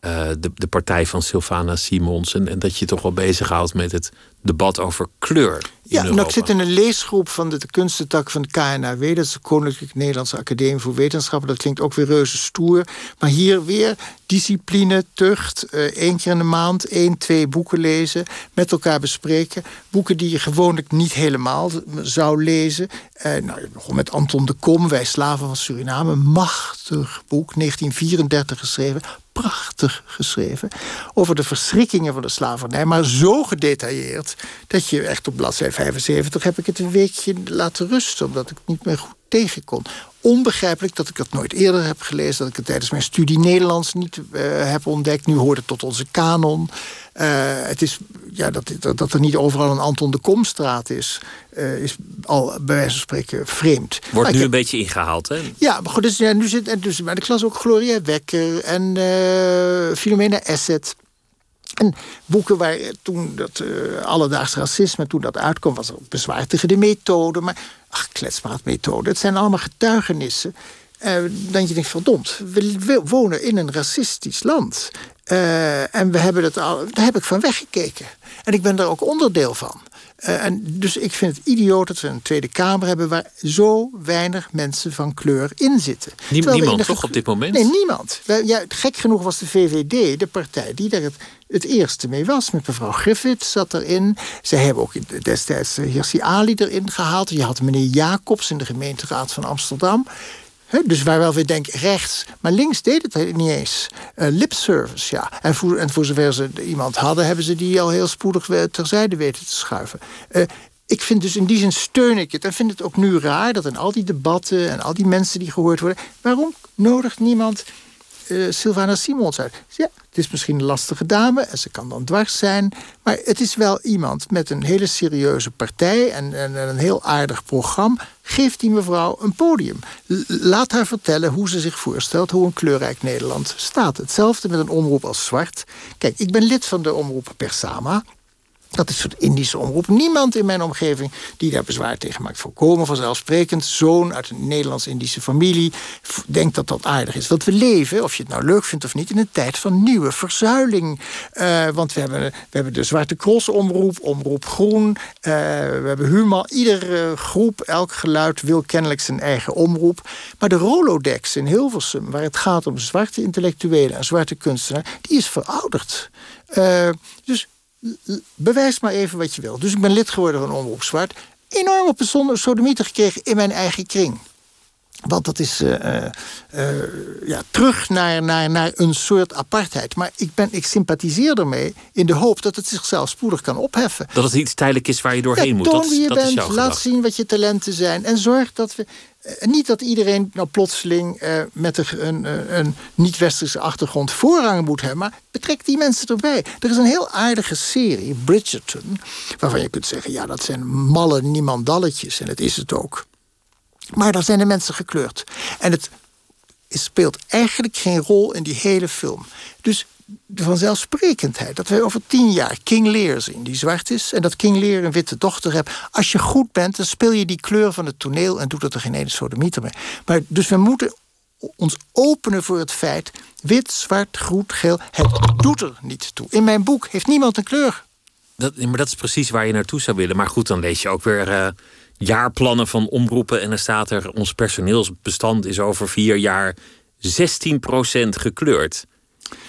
Speaker 4: uh, de, de partij van Sylvana Simons. En, en dat je toch wel bezighoudt met het debat over kleur.
Speaker 5: Ja, nou, ik zit in een leesgroep van de, de kunstentak van de KNAW. Dat is de Koninklijke Nederlandse Academie voor Wetenschappen. Dat klinkt ook weer reuze stoer. Maar hier weer discipline, tucht. Uh, één keer in de maand, één, twee boeken lezen. Met elkaar bespreken. Boeken die je gewoonlijk niet helemaal zou lezen. Uh, nou, begon met Anton de Kom, Wij Slaven van Suriname. Machtig boek, 1934 geschreven prachtig geschreven. Over de verschrikkingen van de slavernij. Maar zo gedetailleerd dat je echt op bladzijde 75 heb ik het een weekje laten rusten. Omdat ik het niet meer goed tegen kon. Onbegrijpelijk dat ik dat nooit eerder heb gelezen. Dat ik het tijdens mijn studie Nederlands niet uh, heb ontdekt. Nu hoort het tot onze kanon. Uh, het is, ja, dat, dat, er niet overal een Anton de Komstraat is, uh, is al bij wijze van spreken vreemd.
Speaker 4: Wordt nu een beetje ingehaald, hè?
Speaker 5: Ja, maar goed, dus, ja, nu zit, en dus, maar de klas ook Gloria Wekker en uh, Philomena Asset. En boeken waar toen dat uh, alledaags racisme, toen dat uitkwam, was er bezwaar tegen de methode. Maar ach, kletspraatmethode. Het zijn allemaal getuigenissen. Uh, dan je denkt, verdomd, we, we wonen in een racistisch land. Uh, en we hebben het al, daar heb ik van weggekeken. En ik ben daar ook onderdeel van. Uh, en dus ik vind het idioot dat we een Tweede Kamer hebben waar zo weinig mensen van kleur in zitten.
Speaker 4: niemand toch op dit moment?
Speaker 5: Nee, niemand. Ja, gek genoeg was de VVD de partij die daar het, het eerste mee was. Met mevrouw Griffith zat erin. Ze hebben ook destijds Hirsi Ali erin gehaald. Je had meneer Jacobs in de gemeenteraad van Amsterdam dus waar wel weer denken rechts, maar links deed het niet eens. Uh, lip service, ja. En voor, en voor zover ze iemand hadden, hebben ze die al heel spoedig terzijde weten te schuiven. Uh, ik vind dus in die zin steun ik het. En vind het ook nu raar dat in al die debatten en al die mensen die gehoord worden, waarom nodigt niemand uh, Sylvana Simons uit? Ja, het is misschien een lastige dame en ze kan dan dwars zijn. Maar het is wel iemand met een hele serieuze partij en, en, en een heel aardig programma. Geef die mevrouw een podium. Laat haar vertellen hoe ze zich voorstelt hoe een kleurrijk Nederland staat. Hetzelfde met een omroep als Zwart. Kijk, ik ben lid van de omroep Persama. Dat is een Indische omroep. Niemand in mijn omgeving die daar bezwaar tegen maakt. Volkomen vanzelfsprekend. Zoon uit een Nederlands-Indische familie. Denkt dat dat aardig is. Want we leven, of je het nou leuk vindt of niet, in een tijd van nieuwe verzuiling. Uh, want we hebben, we hebben de Zwarte Cross-omroep, Omroep Groen. Uh, we hebben Human. Iedere groep, elk geluid wil kennelijk zijn eigen omroep. Maar de Rolodex in Hilversum, waar het gaat om zwarte intellectuelen en zwarte kunstenaars, die is verouderd. Dus bewijs maar even wat je wil. Dus ik ben lid geworden van Omroep Zwart. Enorm op een gekregen in mijn eigen kring. Want dat is uh, uh, ja, terug naar, naar, naar een soort apartheid. Maar ik, ben, ik sympathiseer ermee in de hoop dat het zichzelf spoedig kan opheffen.
Speaker 4: Dat het iets tijdelijk is waar je doorheen
Speaker 5: ja,
Speaker 4: moet.
Speaker 5: Toon wie je
Speaker 4: dat
Speaker 5: bent, laat zien wat je talenten zijn. En zorg dat we. niet dat iedereen nou plotseling met een, een, een niet-westerse achtergrond voorrang moet hebben, maar betrek die mensen erbij. Er is een heel aardige serie, Bridgerton, waarvan je kunt zeggen: ja, dat zijn malle niemandalletjes. En dat is het ook. Maar daar zijn de mensen gekleurd. En het speelt eigenlijk geen rol in die hele film. Dus de vanzelfsprekendheid dat wij over tien jaar King Lear zien, die zwart is, en dat King Lear een witte dochter hebt. Als je goed bent, dan speel je die kleur van het toneel en doet het er geen ene sodemieter mee. Maar dus we moeten ons openen voor het feit: wit, zwart, groen, geel, het doet er niet toe. In mijn boek heeft niemand een kleur.
Speaker 4: Dat, maar dat is precies waar je naartoe zou willen. Maar goed, dan lees je ook weer. Uh jaarplannen van omroepen. En dan staat er: ons personeelsbestand is over vier jaar 16% gekleurd.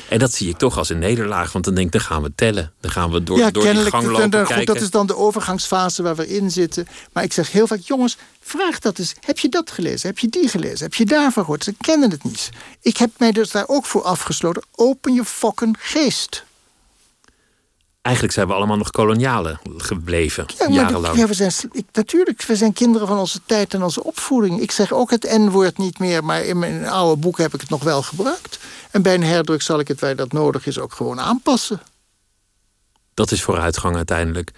Speaker 4: En dat zie ik toch als een nederlaag, want dan denk ik, dan gaan we tellen. Dan gaan we door,
Speaker 5: ja,
Speaker 4: door die gang lopen
Speaker 5: dan, dat is dan de overgangsfase waar we in zitten. Maar ik zeg heel vaak, jongens, vraag dat eens. Heb je dat gelezen? Heb je die gelezen? Heb je daarvan gehoord? Ze kennen het niet. Ik heb mij dus daar ook voor afgesloten. Open je fokken geest
Speaker 4: eigenlijk zijn we allemaal nog kolonialen gebleven,
Speaker 5: ja,
Speaker 4: jarenlang.
Speaker 5: ja, we zijn, ik, natuurlijk, we zijn kinderen van onze tijd en onze opvoeding. Ik zeg ook het N-woord niet meer, maar in mijn oude boek heb ik het nog wel gebruikt. En bij een herdruk zal ik het, waar dat nodig is, ook gewoon aanpassen.
Speaker 4: Dat is vooruitgang uiteindelijk.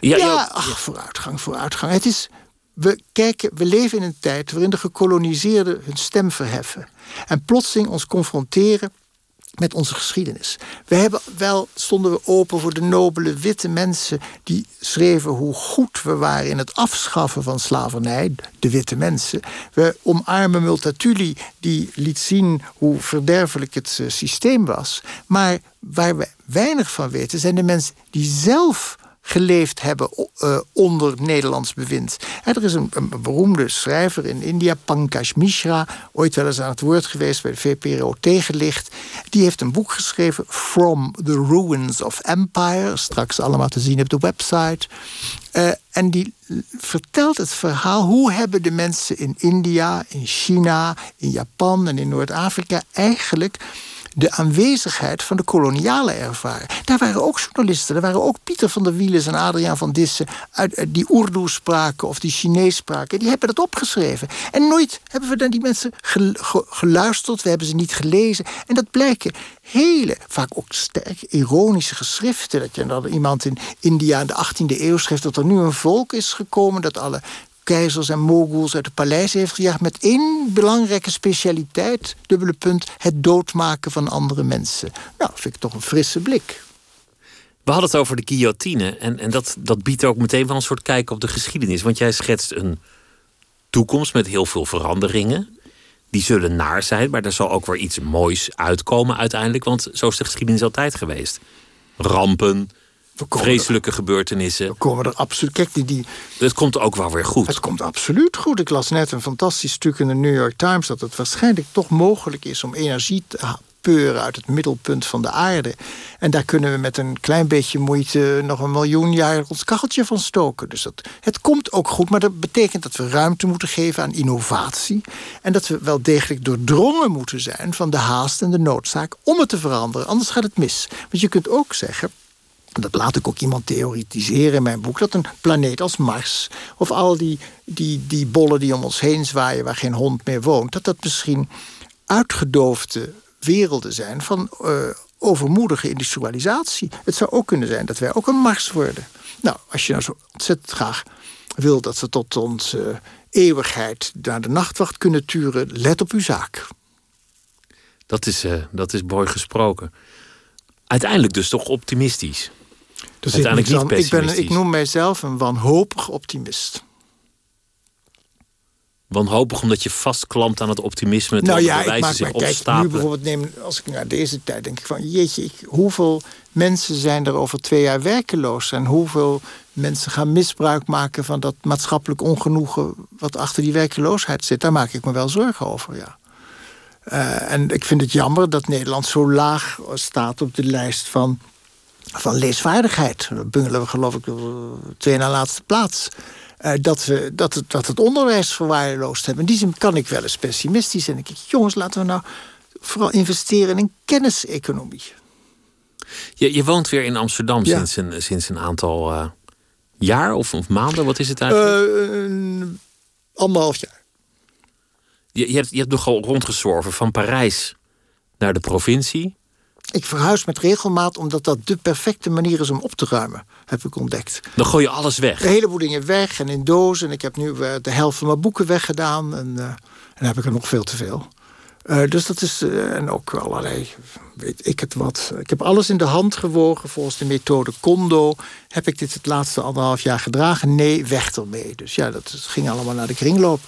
Speaker 5: Ja, ja, ach, vooruitgang, vooruitgang. Het is, we, kijken, we leven in een tijd waarin de gekoloniseerden hun stem verheffen. En plotseling ons confronteren met onze geschiedenis. We hebben wel, stonden we open voor de nobele witte mensen die schreven hoe goed we waren in het afschaffen van slavernij, de witte mensen. We omarmen Multatuli, die liet zien hoe verderfelijk het eh, systeem was. Maar waar we weinig van weten zijn de mensen die zelf geleefd hebben uh, onder Nederlands bewind. er is een, beroemde schrijver in India, Pankaj Mishra, ooit wel eens aan het woord geweest bij de VPRO Tegenlicht. Die heeft een boek geschreven, From the Ruins of Empire, straks allemaal te zien op de website. Uh, en die vertelt het verhaal hoe hebben de mensen in India, in China, in Japan en in Noord-Afrika eigenlijk de aanwezigheid van de koloniale ervaring. Daar waren ook journalisten, daar waren ook Pieter van der Wielen en Adriaan van Dissen... Uit, die Urdu spraken of die Chinees spraken. Die hebben dat opgeschreven. En nooit hebben we naar die mensen geluisterd, we hebben ze niet gelezen. En dat blijken hele, vaak ook sterk ironische geschriften. Dat je dan iemand in India in de 18e eeuw schrijft... dat er nu een volk is gekomen dat alle keizers en moguls uit de paleis heeft gejaagd... met één belangrijke specialiteit, dubbele punt... het doodmaken van andere mensen. Nou, vind ik toch een frisse blik.
Speaker 4: We hadden het over de guillotine. En, en dat, dat biedt ook meteen wel een soort kijk op de geschiedenis. Want jij schetst een toekomst met heel veel veranderingen. Die zullen naar zijn, maar er zal ook weer iets moois uitkomen uiteindelijk. Want zo is de geschiedenis altijd geweest. Rampen, vreselijke gebeurtenissen.
Speaker 5: We komen er absoluut. Kijk, die, die,
Speaker 4: het komt ook wel weer goed.
Speaker 5: Het komt absoluut goed. Ik las net een fantastisch stuk in de New York Times dat het waarschijnlijk toch mogelijk is om energie te peuren uit het middelpunt van de aarde. En daar kunnen we met een klein beetje moeite nog een miljoen jaar ons kacheltje van stoken. Dus dat, het komt ook goed, maar dat betekent dat we ruimte moeten geven aan innovatie. En dat we wel degelijk doordrongen moeten zijn van de haast en de noodzaak om het te veranderen. Anders gaat het mis. Want je kunt ook zeggen dat laat ik ook iemand theoretiseren in mijn boek, dat een planeet als Mars of al die, die, die bollen die om ons heen zwaaien waar geen hond meer woont, dat dat misschien uitgedoofde werelden zijn van uh, overmoedige industrialisatie. Het zou ook kunnen zijn dat wij ook een Mars worden. Nou, als je nou zo ontzettend graag wil dat we tot onze eeuwigheid naar de nachtwacht kunnen turen, let op uw zaak.
Speaker 4: Dat is, uh, dat is mooi gesproken. Uiteindelijk dus toch optimistisch.
Speaker 5: Dus Uiteindelijk niet pessimistisch. Ik, ben, ik noem mijzelf een wanhopig optimist.
Speaker 4: Wanhopig omdat je vastklampt aan het optimisme.
Speaker 5: Nou ja, ik maak mij, kijk, nu bijvoorbeeld neem, als ik naar deze tijd denk ik van... jeetje, ik, hoeveel mensen zijn er over twee jaar werkeloos... en hoeveel mensen gaan misbruik maken van dat maatschappelijk ongenoegen... wat achter die werkeloosheid zit. Daar maak ik me wel zorgen over, ja. Uh, en ik vind het jammer dat Nederland zo laag staat op de lijst van van leesvaardigheid. Dan bungelen we geloof ik twee na laatste plaats. Uh, dat, we, dat, het, dat het onderwijs verwaarloosd hebben. In die zin kan ik wel eens pessimistisch zijn. Ik denk, jongens, laten we nou vooral investeren in kenniseconomie.
Speaker 4: Je, je woont weer in Amsterdam sinds, een, sinds een aantal uh, jaar of, of, maanden. Wat is het eigenlijk?
Speaker 5: Uh, anderhalf jaar.
Speaker 4: Je, je, hebt, je hebt nogal rondgezworven van Parijs naar de provincie.
Speaker 5: Ik verhuis met regelmaat omdat dat de perfecte manier is om op te ruimen, heb ik ontdekt.
Speaker 4: Dan gooi je alles weg?
Speaker 5: Een heleboel dingen weg en in dozen. En ik heb nu uh, de helft van mijn boeken weggedaan. En, uh, en dan heb ik er nog veel te veel. Uh, dus dat is, en ook allerlei, weet ik het wat. Ik heb alles in de hand gewogen volgens de methode Kondo. Heb ik dit het laatste anderhalf jaar gedragen? Nee, weg ermee. Dus ja, dat ging allemaal naar de kringloop.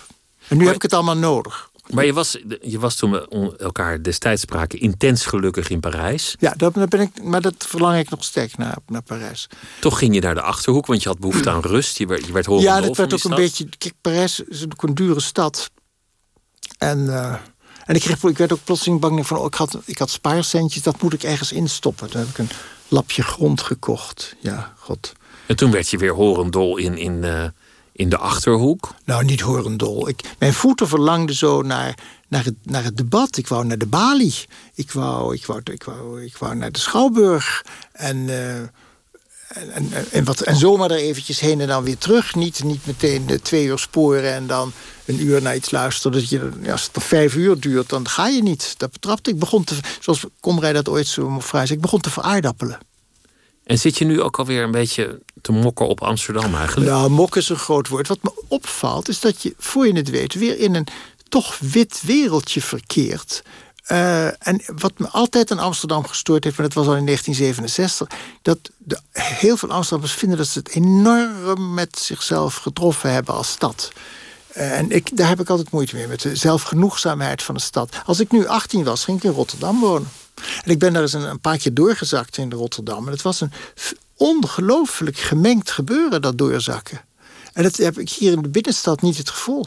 Speaker 5: En nu heb ik het allemaal nodig.
Speaker 4: Maar je was, je was toen we elkaar destijds spraken intens gelukkig in Parijs.
Speaker 5: Ja, dat ben ik, maar dat verlang ik nog sterk naar, naar Parijs.
Speaker 4: Toch ging je naar de achterhoek, want je had behoefte aan rust. Je werd, je werd
Speaker 5: Ja, dat werd ook een beetje. Kijk, Parijs is ook een dure stad. En, uh, en ik, kreeg, ik werd ook plotseling bang van: oh, ik, had, ik had spaarcentjes, dat moet ik ergens instoppen. Toen heb ik een lapje grond gekocht. Ja, god.
Speaker 4: En toen werd je weer horendol in. in uh in de achterhoek?
Speaker 5: Nou, niet horendol. Ik, mijn voeten verlangden zo naar, naar, het, naar het debat. Ik wou naar de balie. Ik wou, ik wou, ik wou, ik wou naar de Schouwburg. En, uh, en, en, en, wat, en zomaar er eventjes heen en dan weer terug. Niet, niet meteen de twee uur sporen en dan een uur naar iets luisteren. Dat je, als het vijf uur duurt, dan ga je niet. Dat betrapte ik. begon te, zoals Komrij dat ooit zo vrij zei, ik begon te veraardappelen.
Speaker 4: En zit je nu ook alweer een beetje te mokken op Amsterdam eigenlijk?
Speaker 5: Nou, mokken is een groot woord. Wat me opvalt is dat je, voor je het weet, weer in een toch wit wereldje verkeert. Uh, en wat me altijd in Amsterdam gestoord heeft, maar dat was al in 1967, dat de, heel veel Amsterdammers vinden dat ze het enorm met zichzelf getroffen hebben als stad. Uh, en ik, daar heb ik altijd moeite mee, met de zelfgenoegzaamheid van de stad. Als ik nu 18 was, ging ik in Rotterdam wonen. En ik ben daar eens een, een paar keer doorgezakt in Rotterdam. En het was een ongelooflijk gemengd gebeuren, dat doorzakken. En dat heb ik hier in de binnenstad niet het gevoel.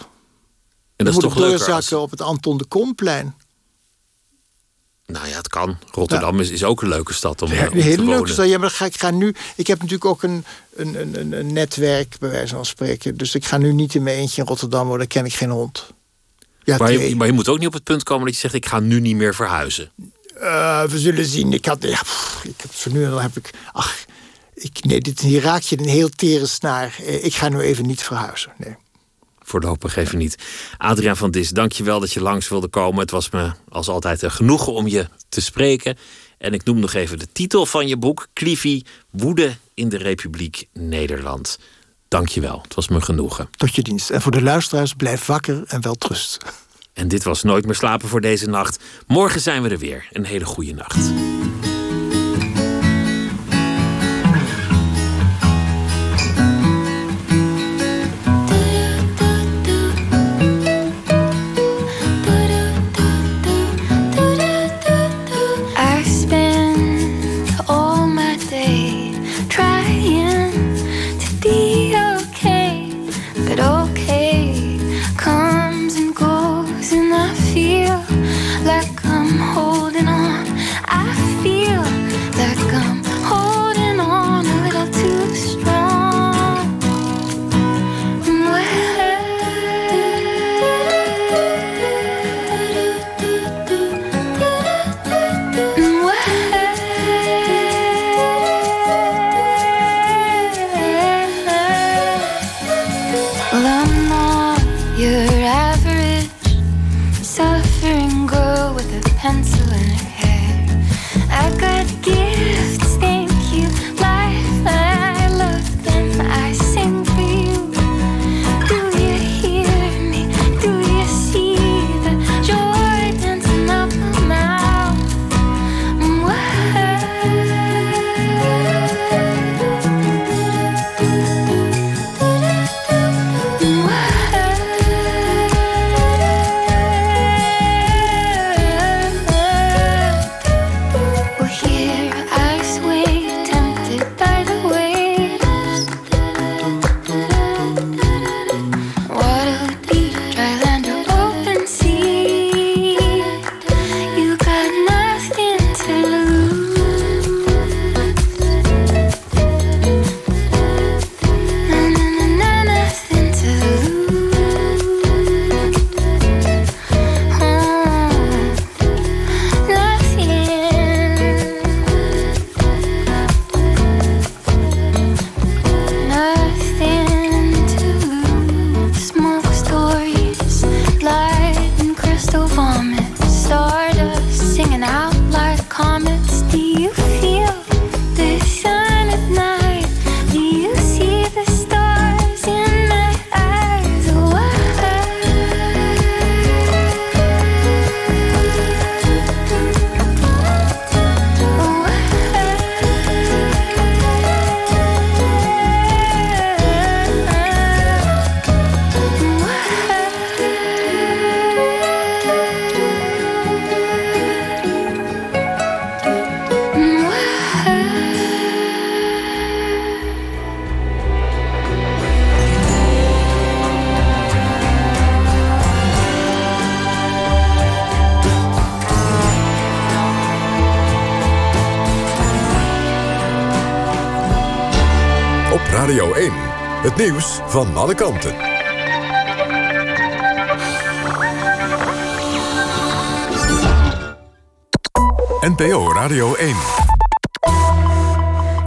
Speaker 4: En dat is toch
Speaker 5: doorzakken
Speaker 4: als...
Speaker 5: op het Anton de Komplein.
Speaker 4: Nou ja, het kan. Rotterdam is, is ook een leuke stad om,
Speaker 5: ja,
Speaker 4: om een
Speaker 5: hele
Speaker 4: te
Speaker 5: leuke stad. Ja, maar ga, ik ga nu. Ik heb natuurlijk ook een, een, een, een netwerk, bij wijze van spreken. Dus ik ga nu niet in mijn eentje in Rotterdam, want daar ken ik geen hond.
Speaker 4: Ja, maar, je, maar je moet ook niet op het punt komen dat je zegt: ik ga nu niet meer verhuizen.
Speaker 5: Uh, we zullen zien. Ik had, ja, pff, ik heb, voor nu heb ik, ach, ik, nee, dit, hier raak je een heel tere snaar. Ik ga nu even niet verhuizen. Nee.
Speaker 4: Voorlopig even niet. Adriaan van Dis, dank je wel dat je langs wilde komen. Het was me als altijd een genoegen om je te spreken. En ik noem nog even de titel van je boek: Clivi, Woede in de Republiek Nederland. Dank je wel. Het was me genoegen.
Speaker 5: Tot je dienst. En voor de luisteraars, blijf wakker en wel trust.
Speaker 4: En dit was Nooit meer slapen voor deze nacht. Morgen zijn we er weer. Een hele goede nacht.
Speaker 2: Nieuws van alle kanten. NPO Radio 1.